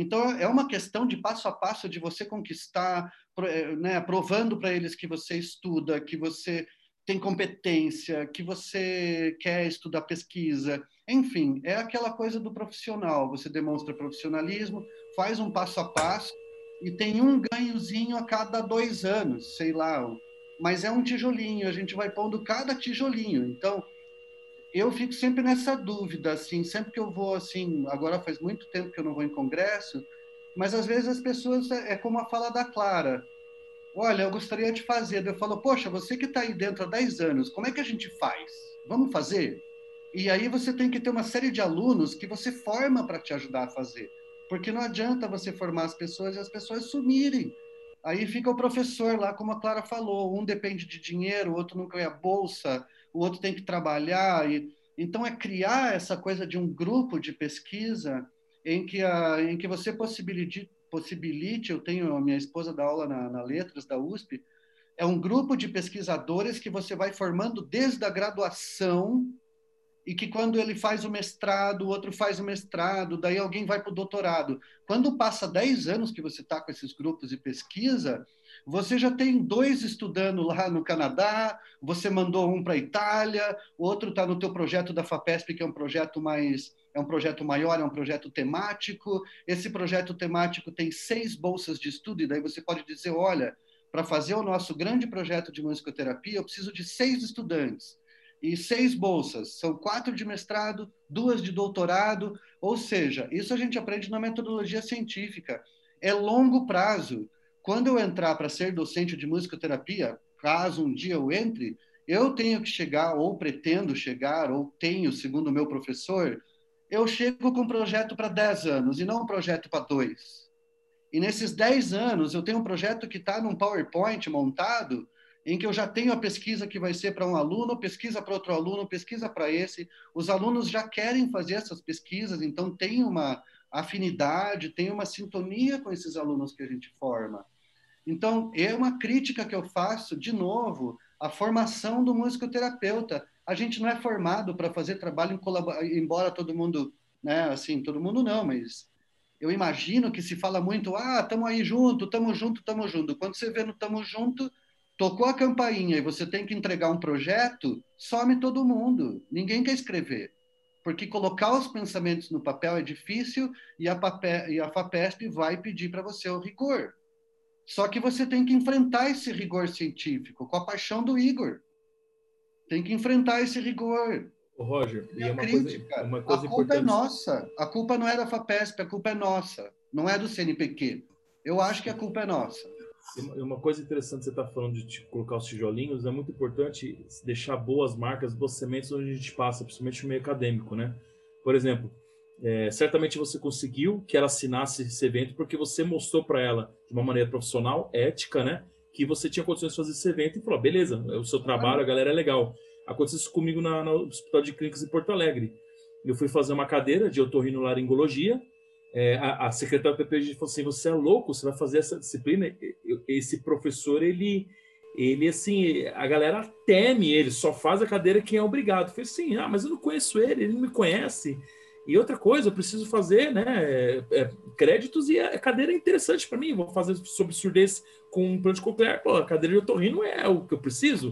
Então, é uma questão de passo a passo de você conquistar, eh, né, provando para eles que você estuda, que você tem competência, que você quer estudar pesquisa. Enfim, é aquela coisa do profissional. Você demonstra profissionalismo, faz um passo a passo e tem um ganhozinho a cada dois anos, sei lá. Mas é um tijolinho, a gente vai pondo cada tijolinho. Então, eu fico sempre nessa dúvida, assim, sempre que eu vou, assim, agora faz muito tempo que eu não vou em congresso, mas às vezes as pessoas, é, é como a fala da Clara, olha, eu gostaria de fazer. Eu falo, poxa, você que está aí dentro há 10 anos, como é que a gente faz? Vamos fazer? E aí você tem que ter uma série de alunos que você forma para te ajudar a fazer. Porque não adianta você formar as pessoas e as pessoas sumirem. Aí fica o professor lá, como a Clara falou, um depende de dinheiro, o outro não ganha bolsa, o outro tem que trabalhar. E... Então, é criar essa coisa de um grupo de pesquisa em que, a, em que você possibilite, possibilite, eu tenho a minha esposa da aula na, na Letras da USP, é um grupo de pesquisadores que você vai formando desde a graduação e que quando ele faz o mestrado, o outro faz o mestrado, daí alguém vai para o doutorado. Quando passa 10 anos que você está com esses grupos de pesquisa, você já tem dois estudando lá no Canadá, você mandou um para a Itália, o outro está no teu projeto da FAPESP, que é um projeto mais é um projeto maior, é um projeto temático. Esse projeto temático tem seis bolsas de estudo, e daí você pode dizer, olha, para fazer o nosso grande projeto de musicoterapia, eu preciso de seis estudantes e seis bolsas. São quatro de mestrado, duas de doutorado, ou seja, isso a gente aprende na metodologia científica. É longo prazo. Quando eu entrar para ser docente de musicoterapia, caso um dia eu entre, eu tenho que chegar, ou pretendo chegar, ou tenho, segundo o meu professor, eu chego com um projeto para 10 anos e não um projeto para dois. E nesses 10 anos, eu tenho um projeto que está num PowerPoint montado, em que eu já tenho a pesquisa que vai ser para um aluno, pesquisa para outro aluno, pesquisa para esse. Os alunos já querem fazer essas pesquisas, então tem uma afinidade, tem uma sintonia com esses alunos que a gente forma. Então, é uma crítica que eu faço, de novo, à formação do musicoterapeuta. A gente não é formado para fazer trabalho em colaboração, embora todo mundo, né, assim, todo mundo não, mas eu imagino que se fala muito, ah, estamos aí junto, estamos junto, estamos junto. Quando você vê no estamos junto, Tocou a campainha e você tem que entregar um projeto, some todo mundo. Ninguém quer escrever. Porque colocar os pensamentos no papel é difícil e a, papel, e a FAPESP vai pedir para você o rigor. Só que você tem que enfrentar esse rigor científico com a paixão do Igor. Tem que enfrentar esse rigor. Ô, Roger, e é uma crítica. Coisa, uma coisa a culpa é importante. é nossa. A culpa não é da FAPESP, a culpa é nossa. Não é do CNPq. Eu acho que a culpa é nossa. Uma coisa interessante você está falando de tipo, colocar os tijolinhos, é muito importante deixar boas marcas, boas sementes onde a gente passa, principalmente no meio acadêmico, né? Por exemplo, é, certamente você conseguiu que ela assinasse esse evento porque você mostrou para ela, de uma maneira profissional, ética, né? Que você tinha condições de fazer esse evento e falou: beleza, é o seu trabalho, a galera é legal. Aconteceu isso comigo na, no Hospital de Clínicas em Porto Alegre. Eu fui fazer uma cadeira de otorrinolaringologia é, a, a, secretária do PPG falou assim: você é louco, você vai fazer essa disciplina? Esse professor, ele, ele assim, a galera teme ele, só faz a cadeira quem é obrigado. Eu falei assim: ah, mas eu não conheço ele, ele não me conhece. E outra coisa, eu preciso fazer né, é, é créditos e a cadeira é interessante para mim. Vou fazer sobre surdez com um plano de coclear. Pô, a cadeira de otorrino é o que eu preciso.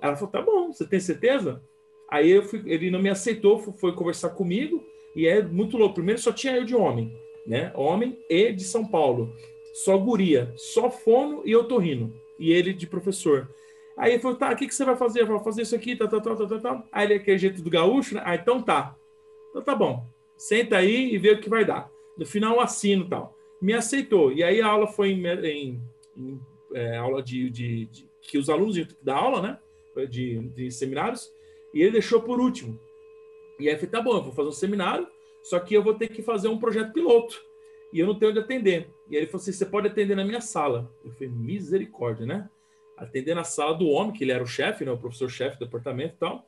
Ela falou: tá bom, você tem certeza? Aí fui, ele não me aceitou, foi conversar comigo. E é muito louco. Primeiro só tinha eu de homem, né? Homem e de São Paulo. Só guria, só fono e otorrino. E ele de professor. Aí ele falou, tá, o que, que você vai fazer? Eu vou fazer isso aqui, tá, tá, tá, tá, tá, tá. Aí ele é aquele jeito do gaúcho, né? Ah, então tá. Então tá bom. Senta aí e vê o que vai dar. No final assino e tal. Me aceitou. E aí a aula foi em, em, em é, aula de, de, de, que os alunos da aula, né? De, de seminários. E ele deixou por último. E aí eu falei, tá bom, eu vou fazer um seminário, só que eu vou ter que fazer um projeto piloto. E eu não tenho onde atender. E aí ele falou assim: você pode atender na minha sala. Eu falei, misericórdia, né? Atender na sala do homem, que ele era o chefe, né? O professor-chefe do departamento e tal.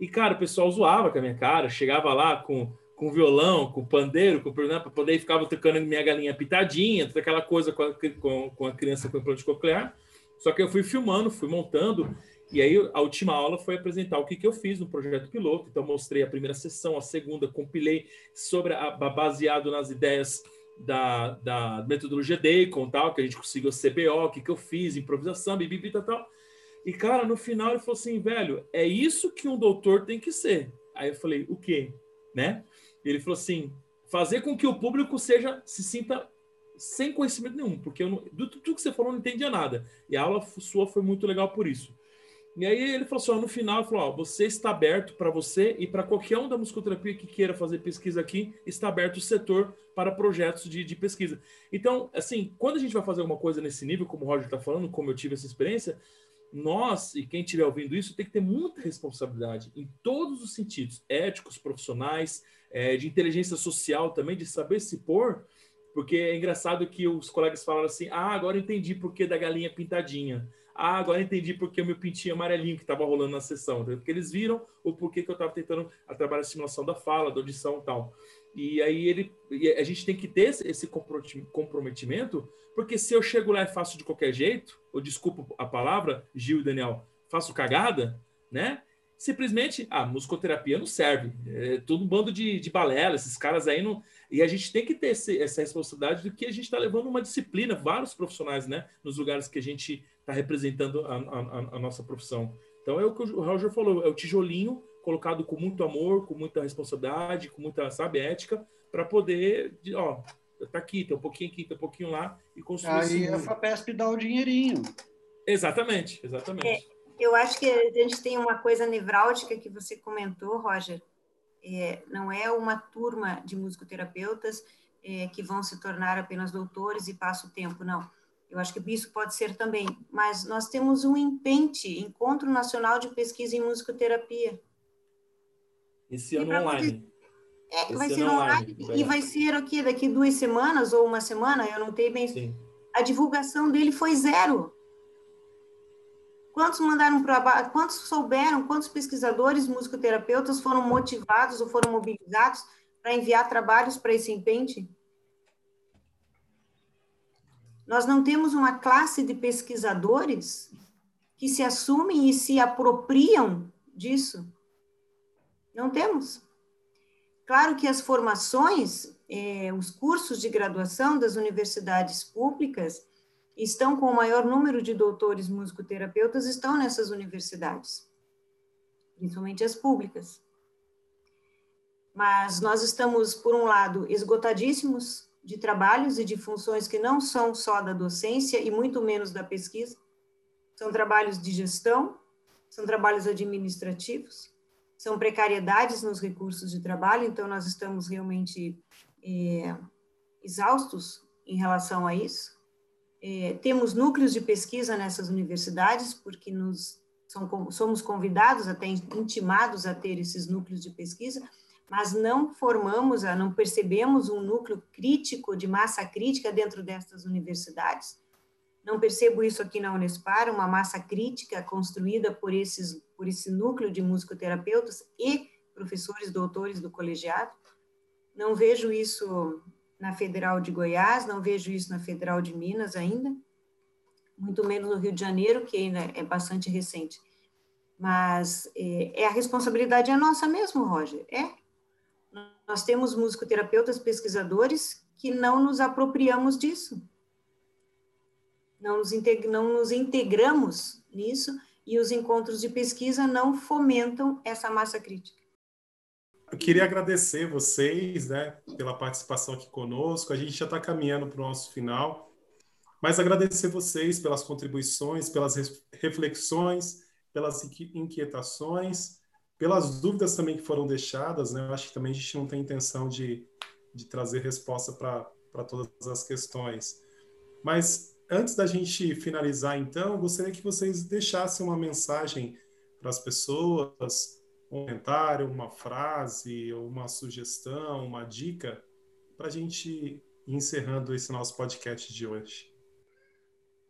E, cara, o pessoal zoava com a minha cara, chegava lá com, com violão, com pandeiro, com né, para poder ficava tocando minha galinha pitadinha, toda aquela coisa com a, com, com a criança com implante coclear. Só que eu fui filmando, fui montando, e aí a última aula foi apresentar o que, que eu fiz no projeto piloto. Então mostrei a primeira sessão, a segunda, compilei sobre a, baseado nas ideias da, da metodologia Deacon, tal, que a gente conseguiu CBO, o que, que eu fiz, improvisação, bibi, tal, tal. E, cara, no final ele falou assim, velho, é isso que um doutor tem que ser. Aí eu falei, o quê? Né? Ele falou assim, fazer com que o público seja se sinta sem conhecimento nenhum, porque eu não, do tudo que você falou não entendia nada. E a aula sua foi muito legal por isso. E aí ele falou assim, ó, no final, falou, ó, você está aberto para você e para qualquer um da musicoterapia que queira fazer pesquisa aqui, está aberto o setor para projetos de, de pesquisa. Então, assim, quando a gente vai fazer alguma coisa nesse nível, como o Roger está falando, como eu tive essa experiência, nós, e quem estiver ouvindo isso, tem que ter muita responsabilidade em todos os sentidos, éticos, profissionais, é, de inteligência social também, de saber se pôr, porque é engraçado que os colegas falaram assim, ah, agora entendi por que da galinha pintadinha. Ah, agora entendi porque o meu pintinho amarelinho que estava rolando na sessão. Porque eles viram o porquê que eu estava tentando trabalhar a estimulação da fala, da audição e tal. E aí ele, a gente tem que ter esse comprometimento, porque se eu chego lá e faço de qualquer jeito, ou desculpa a palavra, Gil e Daniel, faço cagada, né? Simplesmente, a musicoterapia não serve. É tudo um bando de, de balela, esses caras aí não. E a gente tem que ter esse, essa responsabilidade de que a gente está levando uma disciplina, vários profissionais, né? Nos lugares que a gente está representando a, a, a, nossa profissão. Então é o que o Roger falou, é o tijolinho colocado com muito amor, com muita responsabilidade, com muita, sabe, ética, para poder, ó, tá aqui, tem um pouquinho aqui, tem um pouquinho lá, e construir Aí a FAPESP dá o dinheirinho. Exatamente, exatamente. É, eu acho que a gente tem uma coisa nevrálgica que você comentou, Roger, é, não é uma turma de musicoterapeutas é, que vão se tornar apenas doutores e passa o tempo, não. Eu acho que isso pode ser também, mas nós temos um empente, Encontro Nacional de Pesquisa em Musicoterapia. Esse ano online. É, vai ser online. online. E vai ser aqui daqui duas semanas ou uma semana, eu não tenho bem. Sim. A divulgação dele foi zero. Quantos mandaram para quantos souberam, quantos pesquisadores, musicoterapeutas foram motivados ou foram mobilizados para enviar trabalhos para esse empente? Nós não temos uma classe de pesquisadores que se assumem e se apropriam disso. Não temos. Claro que as formações, eh, os cursos de graduação das universidades públicas estão com o maior número de doutores musicoterapeutas, estão nessas universidades, principalmente as públicas. Mas nós estamos, por um lado, esgotadíssimos de trabalhos e de funções que não são só da docência e muito menos da pesquisa. São trabalhos de gestão, são trabalhos administrativos, são precariedades nos recursos de trabalho, então nós estamos realmente é, exaustos em relação a isso. É, temos núcleos de pesquisa nessas universidades, porque nos, são, somos convidados, até intimados a ter esses núcleos de pesquisa, mas não formamos, não percebemos um núcleo crítico, de massa crítica dentro destas universidades. Não percebo isso aqui na Unespar, uma massa crítica construída por, esses, por esse núcleo de musicoterapeutas e professores doutores do colegiado. Não vejo isso na Federal de Goiás, não vejo isso na Federal de Minas ainda, muito menos no Rio de Janeiro, que ainda é bastante recente. Mas é, é a responsabilidade é nossa mesmo, Roger, é nós temos musicoterapeutas pesquisadores que não nos apropriamos disso. Não nos, não nos integramos nisso e os encontros de pesquisa não fomentam essa massa crítica. Eu queria agradecer vocês né, pela participação aqui conosco. A gente já está caminhando para o nosso final, mas agradecer vocês pelas contribuições, pelas reflexões, pelas inquietações pelas dúvidas também que foram deixadas, né? Eu acho que também a gente não tem intenção de, de trazer resposta para todas as questões. Mas antes da gente finalizar, então, gostaria que vocês deixassem uma mensagem para as pessoas, um comentário, uma frase, uma sugestão, uma dica, para a gente ir encerrando esse nosso podcast de hoje.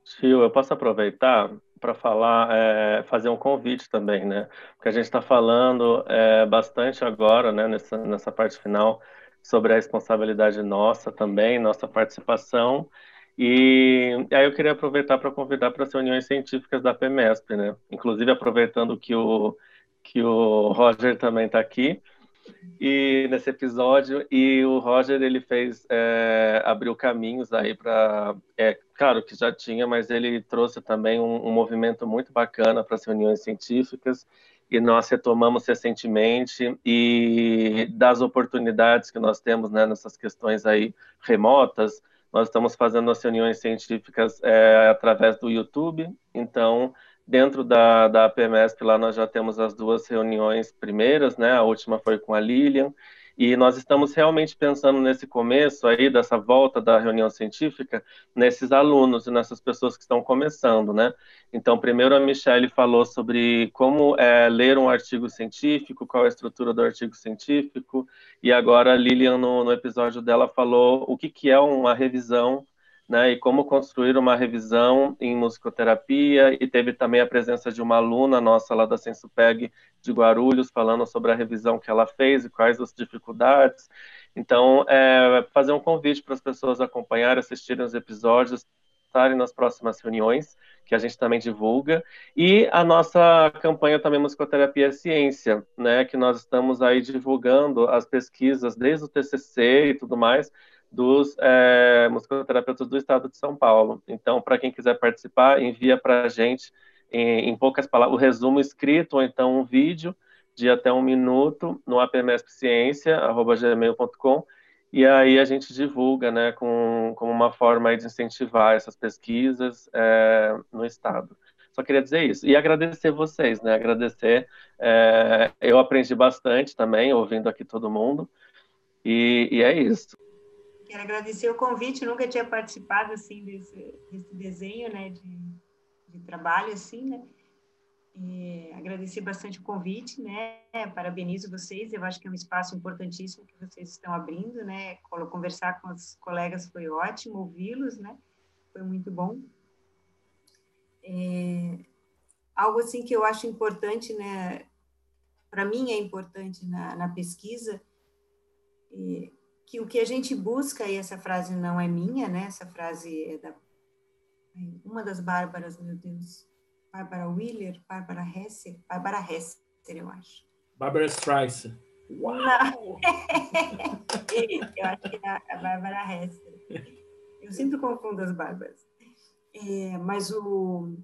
Tio, eu posso aproveitar para falar, é, fazer um convite também, né? Porque a gente está falando é, bastante agora, né, nessa, nessa parte final, sobre a responsabilidade nossa também, nossa participação. E, aí eu queria aproveitar para convidar para as reuniões científicas da PEMESP, né? Inclusive aproveitando que o, que o Roger também está aqui. E nesse episódio e o Roger ele fez é, abriu caminhos aí para é claro que já tinha mas ele trouxe também um, um movimento muito bacana para as reuniões científicas. E nós retomamos recentemente. E das oportunidades que nós temos né, nessas questões aí remotas nós estamos fazendo as reuniões científicas é, através do YouTube. Então Dentro da, da lá nós já temos as duas reuniões primeiras, né? A última foi com a Lilian, e nós estamos realmente pensando nesse começo aí, dessa volta da reunião científica, nesses alunos e nessas pessoas que estão começando, né? Então, primeiro a Michelle falou sobre como é, ler um artigo científico, qual é a estrutura do artigo científico, e agora a Lilian, no, no episódio dela, falou o que, que é uma revisão né, e como construir uma revisão em musicoterapia, e teve também a presença de uma aluna nossa lá da Sensupeg de Guarulhos, falando sobre a revisão que ela fez e quais as dificuldades. Então, é, fazer um convite para as pessoas acompanharem, assistirem os episódios, estarem nas próximas reuniões, que a gente também divulga, e a nossa campanha também Musicoterapia Ciência, né, que nós estamos aí divulgando as pesquisas desde o TCC e tudo mais, dos é, musicoterapeutas do estado de São Paulo. Então, para quem quiser participar, envia para a gente, em, em, poucas palavras, o resumo escrito ou então um vídeo de até um minuto no apmespciência.gmail.com e aí a gente divulga, né, com, como uma forma de incentivar essas pesquisas é, no estado. Só queria dizer isso. E agradecer vocês, né, agradecer. É, eu aprendi bastante também, ouvindo aqui todo mundo. E, e é isso. Quero agradecer o convite, nunca tinha participado assim desse, desse desenho, né, de, de trabalho assim, né? E agradecer bastante o convite, né? Parabenizo vocês, eu acho que é um espaço importantíssimo que vocês estão abrindo, né? Conversar com os colegas foi ótimo, ouvi-los, né? Foi muito bom. É, algo assim que eu acho importante, né? Para mim é importante na, na pesquisa, é, que o que a gente busca, e essa frase não é minha, né? Essa frase é da uma das Bárbaras, meu Deus. Bárbara Wheeler, Bárbara Hesser, Bárbara Hesser, eu acho. Bárbara Streisand. Uau! eu acho que é a Bárbara Hesser. Eu sempre confundo as Bárbaras. É, mas o,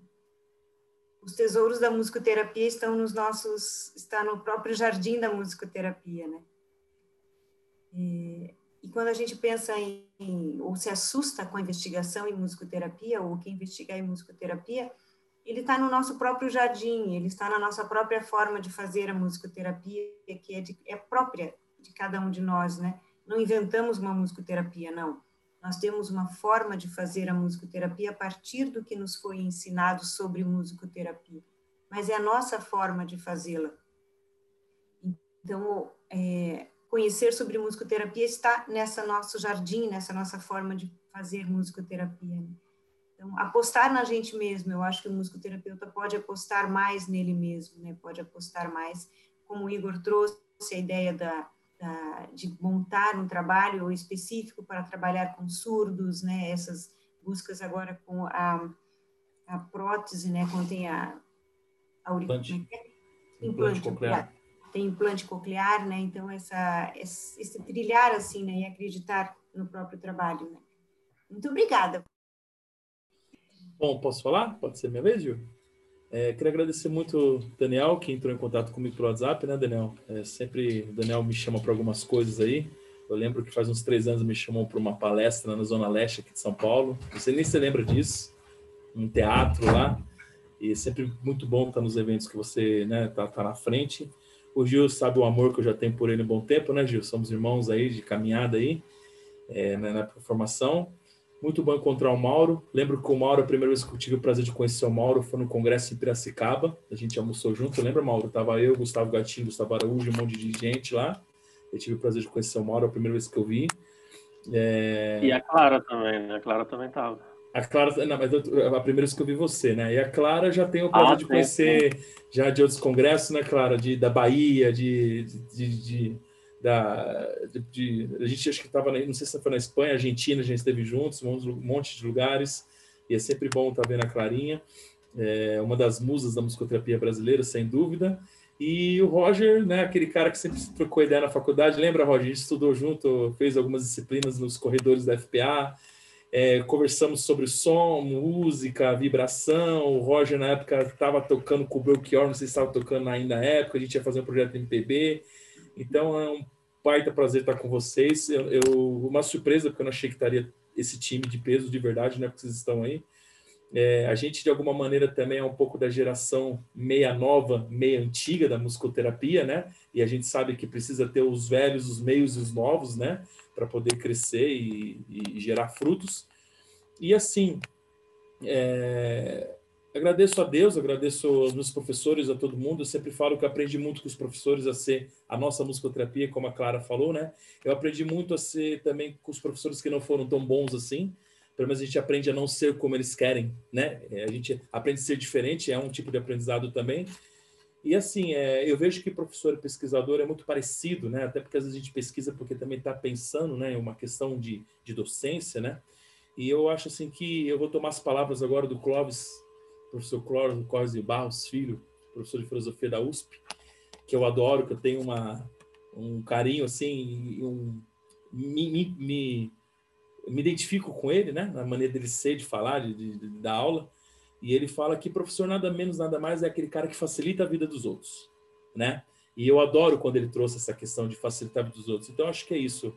os tesouros da musicoterapia estão nos nossos, está no próprio jardim da musicoterapia, né? E, quando a gente pensa em, em, ou se assusta com a investigação em musicoterapia, ou quem investigar em musicoterapia, ele está no nosso próprio jardim, ele está na nossa própria forma de fazer a musicoterapia, que é, de, é própria de cada um de nós, né? Não inventamos uma musicoterapia, não. Nós temos uma forma de fazer a musicoterapia a partir do que nos foi ensinado sobre musicoterapia, mas é a nossa forma de fazê-la. Então, é, conhecer sobre musicoterapia está nessa nosso jardim, nessa nossa forma de fazer musicoterapia. Né? Então, apostar na gente mesmo, eu acho que o musicoterapeuta pode apostar mais nele mesmo, né? Pode apostar mais, como o Igor trouxe a ideia da, da, de montar um trabalho específico para trabalhar com surdos, né? Essas buscas agora com a, a prótese, né? Contém a, a implante, implante, implante coclear tem implante coclear, né? Então essa esse, trilhar assim, né, e acreditar no próprio trabalho, né? Muito obrigada. Bom, posso falar? Pode ser minha vez, Gil? É, queria agradecer muito o Daniel, que entrou em contato comigo pelo WhatsApp, né, Daniel? É, sempre o Daniel me chama para algumas coisas aí. Eu lembro que faz uns três anos me chamou para uma palestra na Zona Leste aqui de São Paulo. Não sei nem se lembra disso. Um teatro lá. E é sempre muito bom estar nos eventos que você né, tá, tá na frente. O Gil sabe o amor que eu já tenho por ele um bom tempo, né, Gil? Somos irmãos aí de caminhada aí é, né, na formação. Muito bom encontrar o Mauro. Lembro que o Mauro, a primeira vez que eu tive o prazer de conhecer o Mauro foi no congresso em Piracicaba. A gente almoçou junto. Lembra, Mauro? Tava eu, Gustavo Gatinho, Gustavo Araújo, um monte de gente lá. Eu tive o prazer de conhecer o Mauro a primeira vez que eu vi. É... E a Clara também, né? A Clara também tava. A Clara, não, mas eu, a primeira vez que eu vi você, né? E a Clara já tem o prazer ah, de conhecer sim. já de outros congressos, né, Clara? De, da Bahia, de, de, de da, de, a gente acho que estava, não sei se foi na Espanha, Argentina, a gente esteve juntos, um monte de lugares, e é sempre bom estar vendo a Clarinha, é uma das musas da musicoterapia brasileira, sem dúvida. E o Roger, né, aquele cara que sempre trocou ideia na faculdade, lembra, Roger? A gente estudou junto, fez algumas disciplinas nos corredores da FPA, é, conversamos sobre som, música, vibração. O Roger, na época, estava tocando com o Belchior, não sei se estava tocando ainda na época, a gente ia fazer um projeto MPB. Então, é um baita prazer estar com vocês. Eu, eu, uma surpresa, porque eu não achei que estaria esse time de peso de verdade, né? Porque vocês estão aí. É, a gente, de alguma maneira, também é um pouco da geração meia nova, meia antiga da musicoterapia, né? E a gente sabe que precisa ter os velhos, os meios e os novos, né? Para poder crescer e, e, gerar frutos. E assim, é, agradeço a Deus, agradeço aos meus professores, a todo mundo. Eu sempre falo que aprendi muito com os professores a ser a nossa musicoterapia, como a Clara falou, né? Eu aprendi muito a ser também com os professores que não foram tão bons assim pelo menos a gente aprende a não ser como eles querem, né? É, a gente aprende a ser diferente, é um tipo de aprendizado também. E assim, é, eu vejo que professor e pesquisador é muito parecido, né? Até porque às vezes a gente pesquisa porque também está pensando, né, uma questão de, de docência, né? E eu acho assim que eu vou tomar as palavras agora do Clóvis, professor Clóvis, Clóvis de Barros Filho, professor de filosofia da USP, que eu adoro, que eu tenho uma, um carinho assim, um, me, me, me me identifico com ele, né? Na maneira dele ser, de falar, de, de, de, dar aula. E ele fala que professor nada menos, nada mais é aquele cara que facilita a vida dos outros, né? E eu adoro quando ele trouxe essa questão de facilitar a vida dos outros. Então, acho que é isso.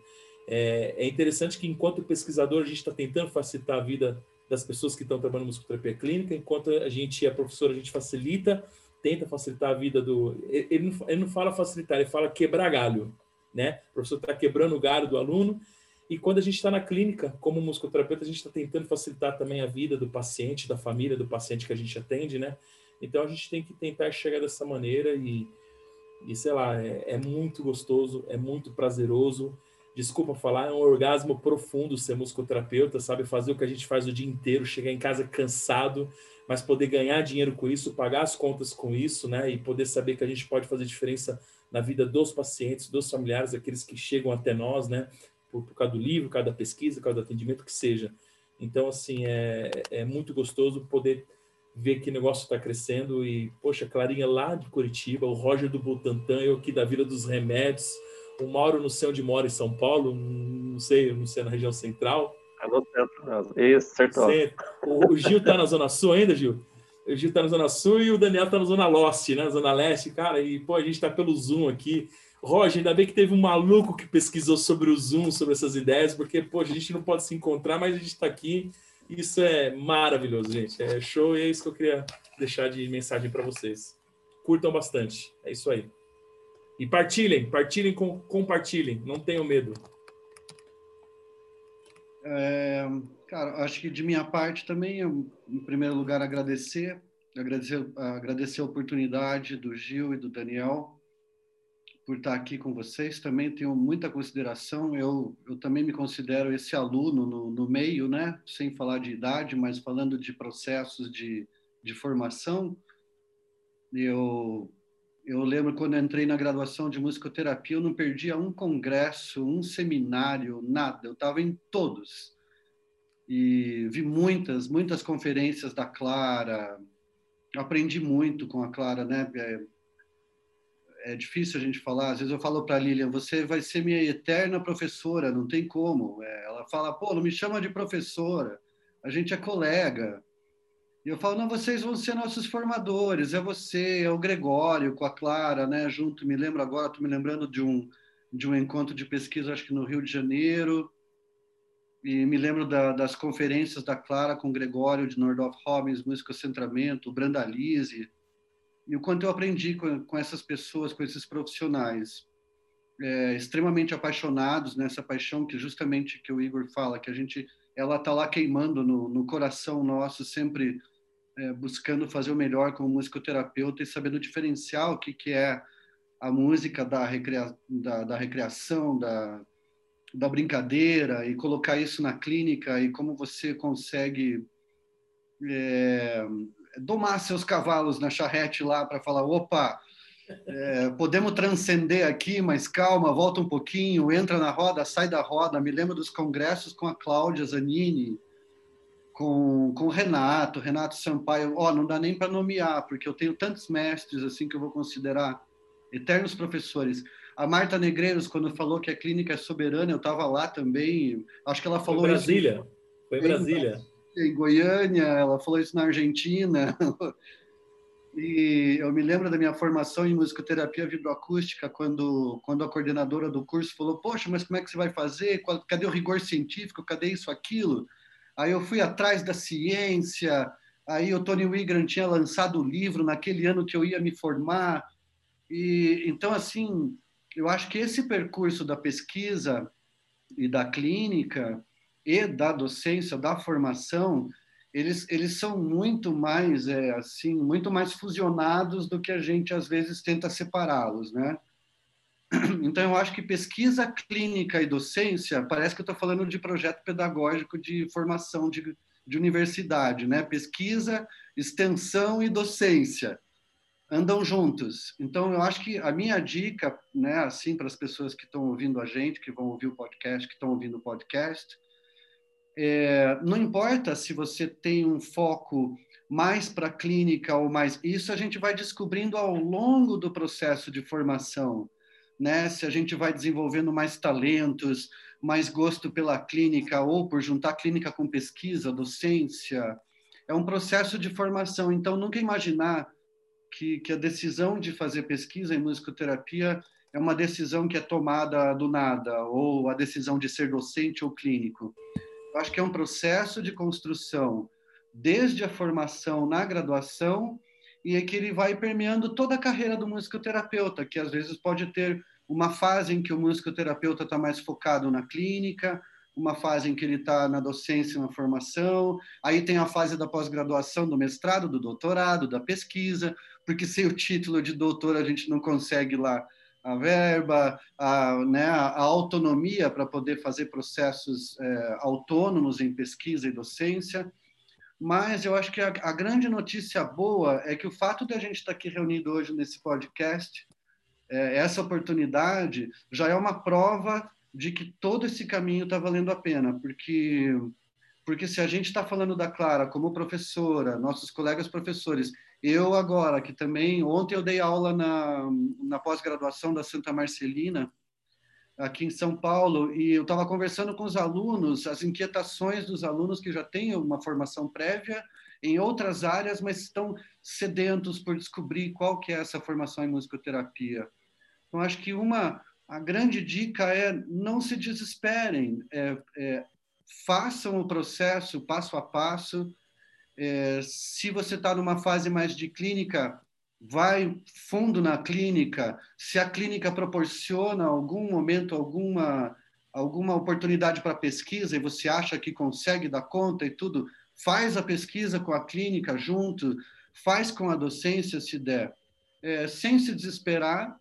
É, é interessante que, enquanto pesquisador, a gente está tentando facilitar a vida das pessoas que estão trabalhando em musicoterapia clínica, enquanto a gente é professor, a gente facilita, tenta facilitar a vida do. Ele não, ele não fala facilitar, ele fala quebrar galho, né? O professor está quebrando o galho do aluno e quando a gente está na clínica, como musicoterapeuta, a gente está tentando facilitar também a vida do paciente, da família do paciente que a gente atende, né? Então a gente tem que tentar chegar dessa maneira e, e sei lá, é, é muito gostoso, é muito prazeroso. Desculpa falar, é um orgasmo profundo ser musicoterapeuta, sabe? Fazer o que a gente faz o dia inteiro, chegar em casa cansado, mas poder ganhar dinheiro com isso, pagar as contas com isso, né? E poder saber que a gente pode fazer diferença na vida dos pacientes, dos familiares, aqueles que chegam até nós, né? Por, por do livro, por causa da pesquisa, do atendimento, que seja. Então, assim, é, é muito gostoso poder ver que o negócio está crescendo e, poxa, Clarinha lá de Curitiba, o Roger do Butantan, eu aqui da Vila dos Remédios, o Mauro no céu onde mora em São Paulo, não sei, não sei, na região central. É no centro mesmo. Isso, acertou. O, o Gil tá na Zona Sul ainda, Gil? O Gil tá na Zona Sul e o Daniel tá na Zona Leste, né? Zona Leste, cara, e, pô, a gente tá pelo Zoom aqui. Roger, ainda bem que teve um maluco que pesquisou sobre o Zoom, sobre essas ideias, porque, pô, a gente não pode se encontrar, mas a gente está aqui. Isso é maravilhoso, gente. É show e é isso que eu queria deixar de mensagem para vocês. Curtam bastante. É isso aí. E partilhem, partilhem, com, compartilhem. Não tenham medo. É, cara, acho que de minha parte também, eu, em primeiro lugar, agradecer, agradecer, agradecer a oportunidade do Gil e do Daniel por estar aqui com vocês. Também tenho muita consideração. Eu, eu também me considero esse aluno no, no meio, né? Sem falar de idade, mas falando de processos de, de formação. Eu, eu lembro quando entrei na graduação de musicoterapia, eu não perdia um congresso, um seminário, nada. Eu estava em todos. E vi muitas, muitas conferências da Clara. Aprendi muito com a Clara, né? É, difícil a gente falar. Às vezes eu falo para Lilian, você vai ser minha eterna professora, não tem como. É, ela fala, pô, não me chama de professora, a gente é colega. E eu falo, não, vocês vão ser nossos formadores, é você, é o Gregório com a Clara, né, junto. Me lembro agora, estou me lembrando de um de um encontro de pesquisa, acho que no Rio de Janeiro. E me lembro da, das conferências da Clara com o Gregório de Nordorf Robbins, Música Centramento, Brandalize e o quanto eu aprendi com, com essas pessoas, com esses profissionais. É, extremamente apaixonados nessa paixão que justamente que o Igor fala, que a gente ela tá lá queimando no, no coração nosso, sempre é, buscando fazer o melhor como musicoterapeuta e sabendo diferenciar o que que é a música da, recria, da, da recreação, da, da brincadeira e colocar isso na clínica e como você consegue é, domar seus cavalos na charrete lá para falar: opa, é, podemos transcender aqui, mas calma, volta um pouquinho, entra na roda, sai da roda. Me lembro dos congressos com a Cláudia Zanini, com, com o Renato, Renato Sampaio. Ó, oh, não dá nem para nomear, porque eu tenho tantos mestres assim que eu vou considerar eternos professores. A Marta Negreiros, quando falou que a clínica é soberana, eu estava lá também. Acho que ela falou Foi Brasília. Isso. Foi em Brasília em Goiânia, ela falou isso na Argentina. E eu me lembro da minha formação em musicoterapia vibroacústica, quando, quando a coordenadora do curso falou: Poxa, mas como é que você vai fazer? Cadê o rigor científico? Cadê isso, aquilo? Aí eu fui atrás da ciência, Aí o Tony Wigran tinha lançado o livro naquele ano que eu ia me formar. E então assim, eu acho que esse percurso da pesquisa e da clínica e da docência, da formação, eles, eles são muito mais é, assim, muito mais fusionados do que a gente às vezes tenta separá-los, né? Então eu acho que pesquisa clínica e docência parece que eu estou falando de projeto pedagógico de formação de, de universidade, né? Pesquisa, extensão e docência andam juntos. Então, eu acho que a minha dica, né, assim, para as pessoas que estão ouvindo a gente, que vão ouvir o podcast, que estão ouvindo o podcast, é, não importa se você tem um foco mais para clínica ou mais. Isso a gente vai descobrindo ao longo do processo de formação, né? Se a gente vai desenvolvendo mais talentos, mais gosto pela clínica ou por juntar clínica com pesquisa, docência. É um processo de formação. Então, nunca imaginar que, que a decisão de fazer pesquisa em musicoterapia é uma decisão que é tomada do nada, ou a decisão de ser docente ou clínico. Acho que é um processo de construção desde a formação na graduação e é que ele vai permeando toda a carreira do musicoterapeuta, que às vezes pode ter uma fase em que o musicoterapeuta está mais focado na clínica, uma fase em que ele está na docência, na formação, aí tem a fase da pós-graduação, do mestrado, do doutorado, da pesquisa, porque sem o título de doutor a gente não consegue lá a verba, a, né, a autonomia para poder fazer processos é, autônomos em pesquisa e docência. Mas eu acho que a, a, grande notícia boa é que o fato de a gente estar aqui reunido hoje nesse podcast, é, essa oportunidade, já é uma prova de que todo esse caminho está valendo a pena, porque porque se a gente está falando da Clara como professora, nossos colegas professores, eu agora, que também, ontem eu dei aula na, na pós-graduação da Santa Marcelina, aqui em São Paulo, e eu estava conversando com os alunos, as inquietações dos alunos que já têm uma formação prévia em outras áreas, mas estão sedentos por descobrir qual que é essa formação em musicoterapia. Então, acho que uma a grande dica é não se desesperem, é, é, façam o processo passo a passo, é, se você está numa fase mais de clínica, vai fundo na clínica. Se a clínica proporciona algum momento, alguma alguma oportunidade para pesquisa e você acha que consegue dar conta e tudo, faz a pesquisa com a clínica junto, faz com a docência se der, é, sem se desesperar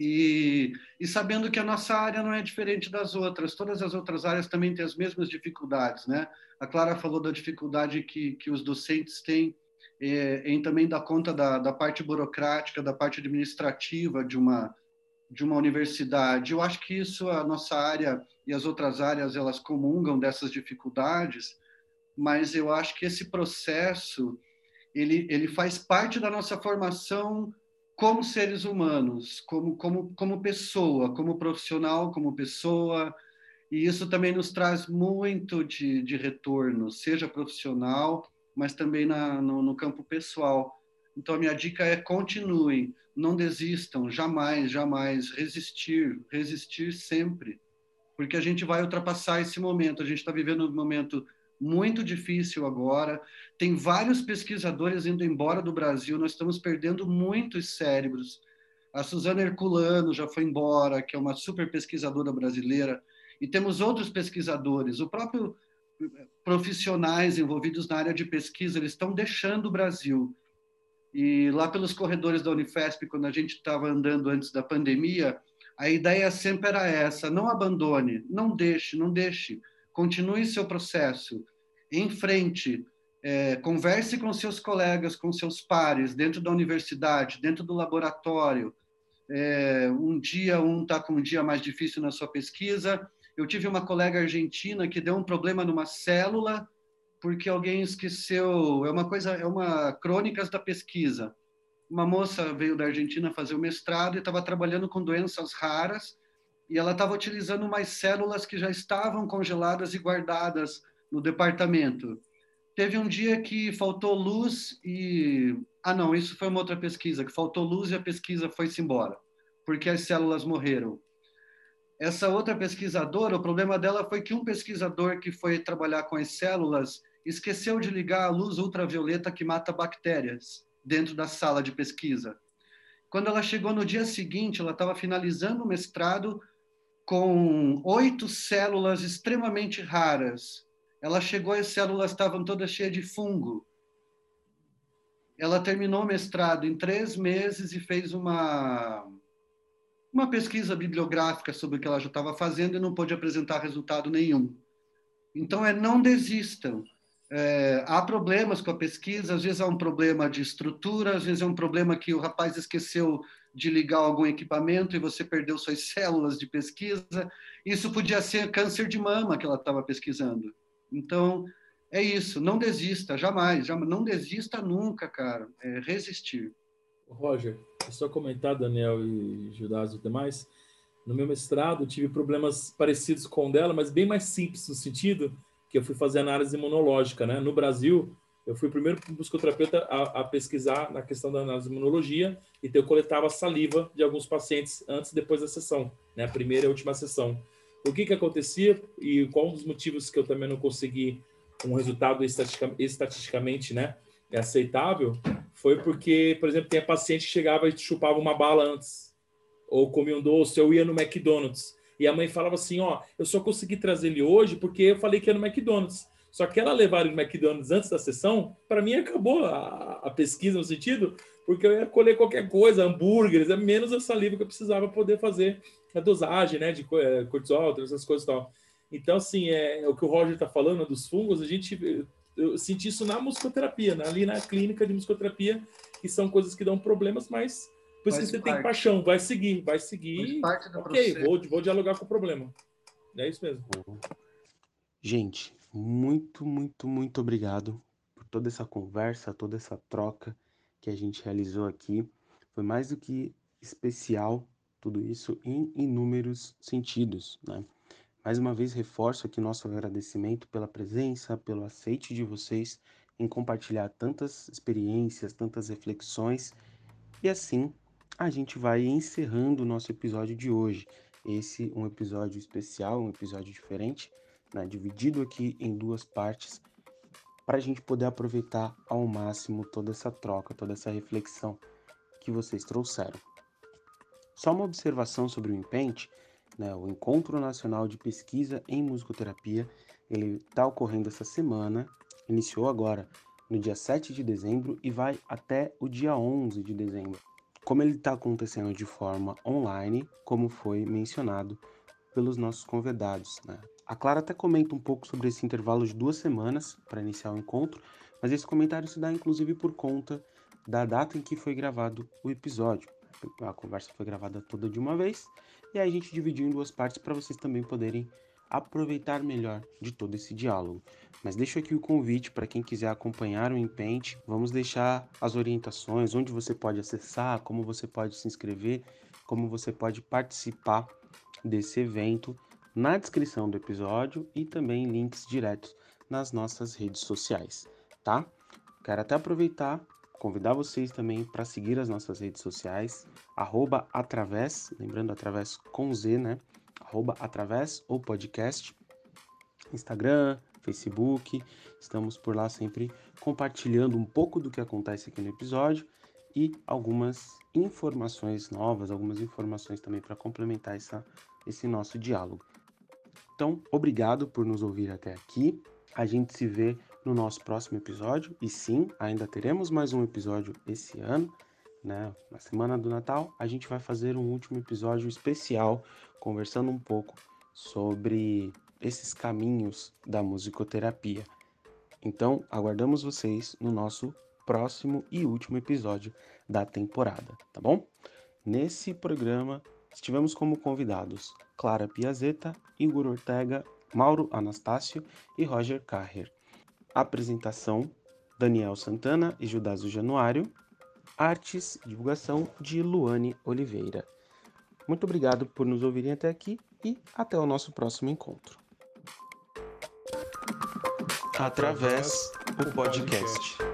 e, e sabendo que a nossa área não é diferente das outras. Todas as outras áreas também têm as mesmas dificuldades, né? A Clara falou da dificuldade que, que os docentes têm é, em também dar conta da, da parte burocrática, da parte administrativa de uma, de uma universidade. Eu acho que isso, a nossa área e as outras áreas, elas comungam dessas dificuldades, mas eu acho que esse processo, ele, ele faz parte da nossa formação como seres humanos, como, como, como pessoa, como profissional, como pessoa, e isso também nos traz muito de, de retorno, seja profissional, mas também na, no, no campo pessoal. Então, a minha dica é continuem, não desistam, jamais, jamais, resistir, resistir sempre, porque a gente vai ultrapassar esse momento. A gente está vivendo um momento muito difícil agora. Tem vários pesquisadores indo embora do Brasil, nós estamos perdendo muitos cérebros. A Suzana Herculano já foi embora, que é uma super pesquisadora brasileira. E temos outros pesquisadores, o próprio eh, profissionais envolvidos na área de pesquisa, eles estão deixando o Brasil. E lá pelos corredores da Unifesp, quando a gente estava andando antes da pandemia, a ideia sempre era essa: não abandone, não deixe, não deixe, continue seu processo, em frente, é, converse com seus colegas, com seus pares, dentro da universidade, dentro do laboratório. É, um dia um está com um dia mais difícil na sua pesquisa, eu tive uma colega argentina que deu um problema numa célula porque alguém esqueceu. É uma coisa, é uma crônicas da pesquisa. Uma moça veio da Argentina fazer o mestrado e estava trabalhando com doenças raras e ela estava utilizando umas células que já estavam congeladas e guardadas no departamento. Teve um dia que faltou luz e ah não, isso foi uma outra pesquisa que faltou luz e a pesquisa foi-se embora porque as células morreram. Essa outra pesquisadora, o problema dela foi que um pesquisador que foi trabalhar com as células, esqueceu de ligar a luz ultravioleta que mata bactérias dentro da sala de pesquisa. Quando ela chegou no dia seguinte, ela estava finalizando o mestrado com oito células extremamente raras. Ela chegou e as células estavam todas cheias de fungo. Ela terminou o mestrado em três meses e fez uma uma pesquisa bibliográfica sobre o que ela já estava fazendo e não pôde apresentar resultado nenhum. Então, é não desistam. É, há problemas com a pesquisa, às vezes há um problema de estrutura, às vezes é um problema que o rapaz esqueceu de ligar algum equipamento e você perdeu suas células de pesquisa. Isso podia ser câncer de mama que ela estava pesquisando. Então, é isso, não desista, jamais, jamais não desista nunca, cara, é resistir. Roger, é só comentar, Daniel e Judas e demais, no meu mestrado tive problemas parecidos com o dela, mas bem mais simples no sentido que eu fui fazer análise imunológica, né? No Brasil, eu fui o primeiro musicoterapeuta a, a pesquisar na questão da análise imunologia, então eu coletava saliva de alguns pacientes antes e depois da sessão, né? A primeira e a última sessão. O que que acontecia e qual um dos motivos que eu também não consegui um resultado estatisticamente, né, é aceitável, foi porque, por exemplo, tem a paciente que chegava e chupava uma bala antes, ou comia um doce, ou ia no McDonald's. E a mãe falava assim: Ó, eu só consegui trazer ele hoje porque eu falei que ia no McDonald's. Só que ela levar ele no McDonald's antes da sessão, para mim acabou a, a, pesquisa no sentido, porque eu ia colher qualquer coisa, hambúrgueres, é menos a saliva que eu precisava poder fazer a dosagem, né, de é, cortisol, essas coisas e tal. Então, assim, é, o que o Roger está falando dos fungos, a gente, eu senti isso na musicoterapia, né, ali na clínica de musicoterapia, que são coisas que dão problemas, mas por isso que você parte. tem paixão, vai seguir, vai seguir. ok, vou, vou dialogar com o problema. É isso mesmo. Gente, muito, muito, muito obrigado por toda essa conversa, toda essa troca que a gente realizou aqui. Foi mais do que especial tudo isso em inúmeros sentidos, né? Mais uma vez reforço aqui nosso agradecimento pela presença, pelo aceite de vocês em compartilhar tantas experiências, tantas reflexões. E assim a gente vai encerrando o nosso episódio de hoje. Esse um episódio especial, um episódio diferente, né, dividido aqui em duas partes, para a gente poder aproveitar ao máximo toda essa troca, toda essa reflexão que vocês trouxeram. Só uma observação sobre o Impente, né, o Encontro Nacional de Pesquisa em Musicoterapia, ele está ocorrendo essa semana, iniciou agora no dia 7 de dezembro e vai até o dia 11 de dezembro como ele está acontecendo de forma online, como foi mencionado pelos nossos convidados. Né? A Clara até comenta um pouco sobre esse intervalo de duas semanas para iniciar o encontro, mas esse comentário se dá inclusive por conta da data em que foi gravado o episódio. A conversa foi gravada toda de uma vez e aí a gente dividiu em duas partes para vocês também poderem aproveitar melhor de todo esse diálogo. Mas deixo aqui o convite para quem quiser acompanhar o Empente. Vamos deixar as orientações, onde você pode acessar, como você pode se inscrever, como você pode participar desse evento na descrição do episódio e também links diretos nas nossas redes sociais, tá? Quero até aproveitar, convidar vocês também para seguir as nossas redes sociais, arroba através, lembrando através com Z, né? arroba através ou podcast, Instagram, Facebook. Estamos por lá sempre compartilhando um pouco do que acontece aqui no episódio e algumas informações novas, algumas informações também para complementar essa, esse nosso diálogo. Então, obrigado por nos ouvir até aqui. A gente se vê no nosso próximo episódio. E sim, ainda teremos mais um episódio esse ano. Né? Na semana do Natal, a gente vai fazer um último episódio especial conversando um pouco sobre esses caminhos da musicoterapia. Então, aguardamos vocês no nosso próximo e último episódio da temporada, tá bom? Nesse programa, estivemos como convidados Clara Piazeta, Igor Ortega, Mauro Anastácio e Roger Carrer. Apresentação: Daniel Santana e Judaso Januário. Artes divulgação de Luane Oliveira. Muito obrigado por nos ouvirem até aqui e até o nosso próximo encontro. Através o podcast.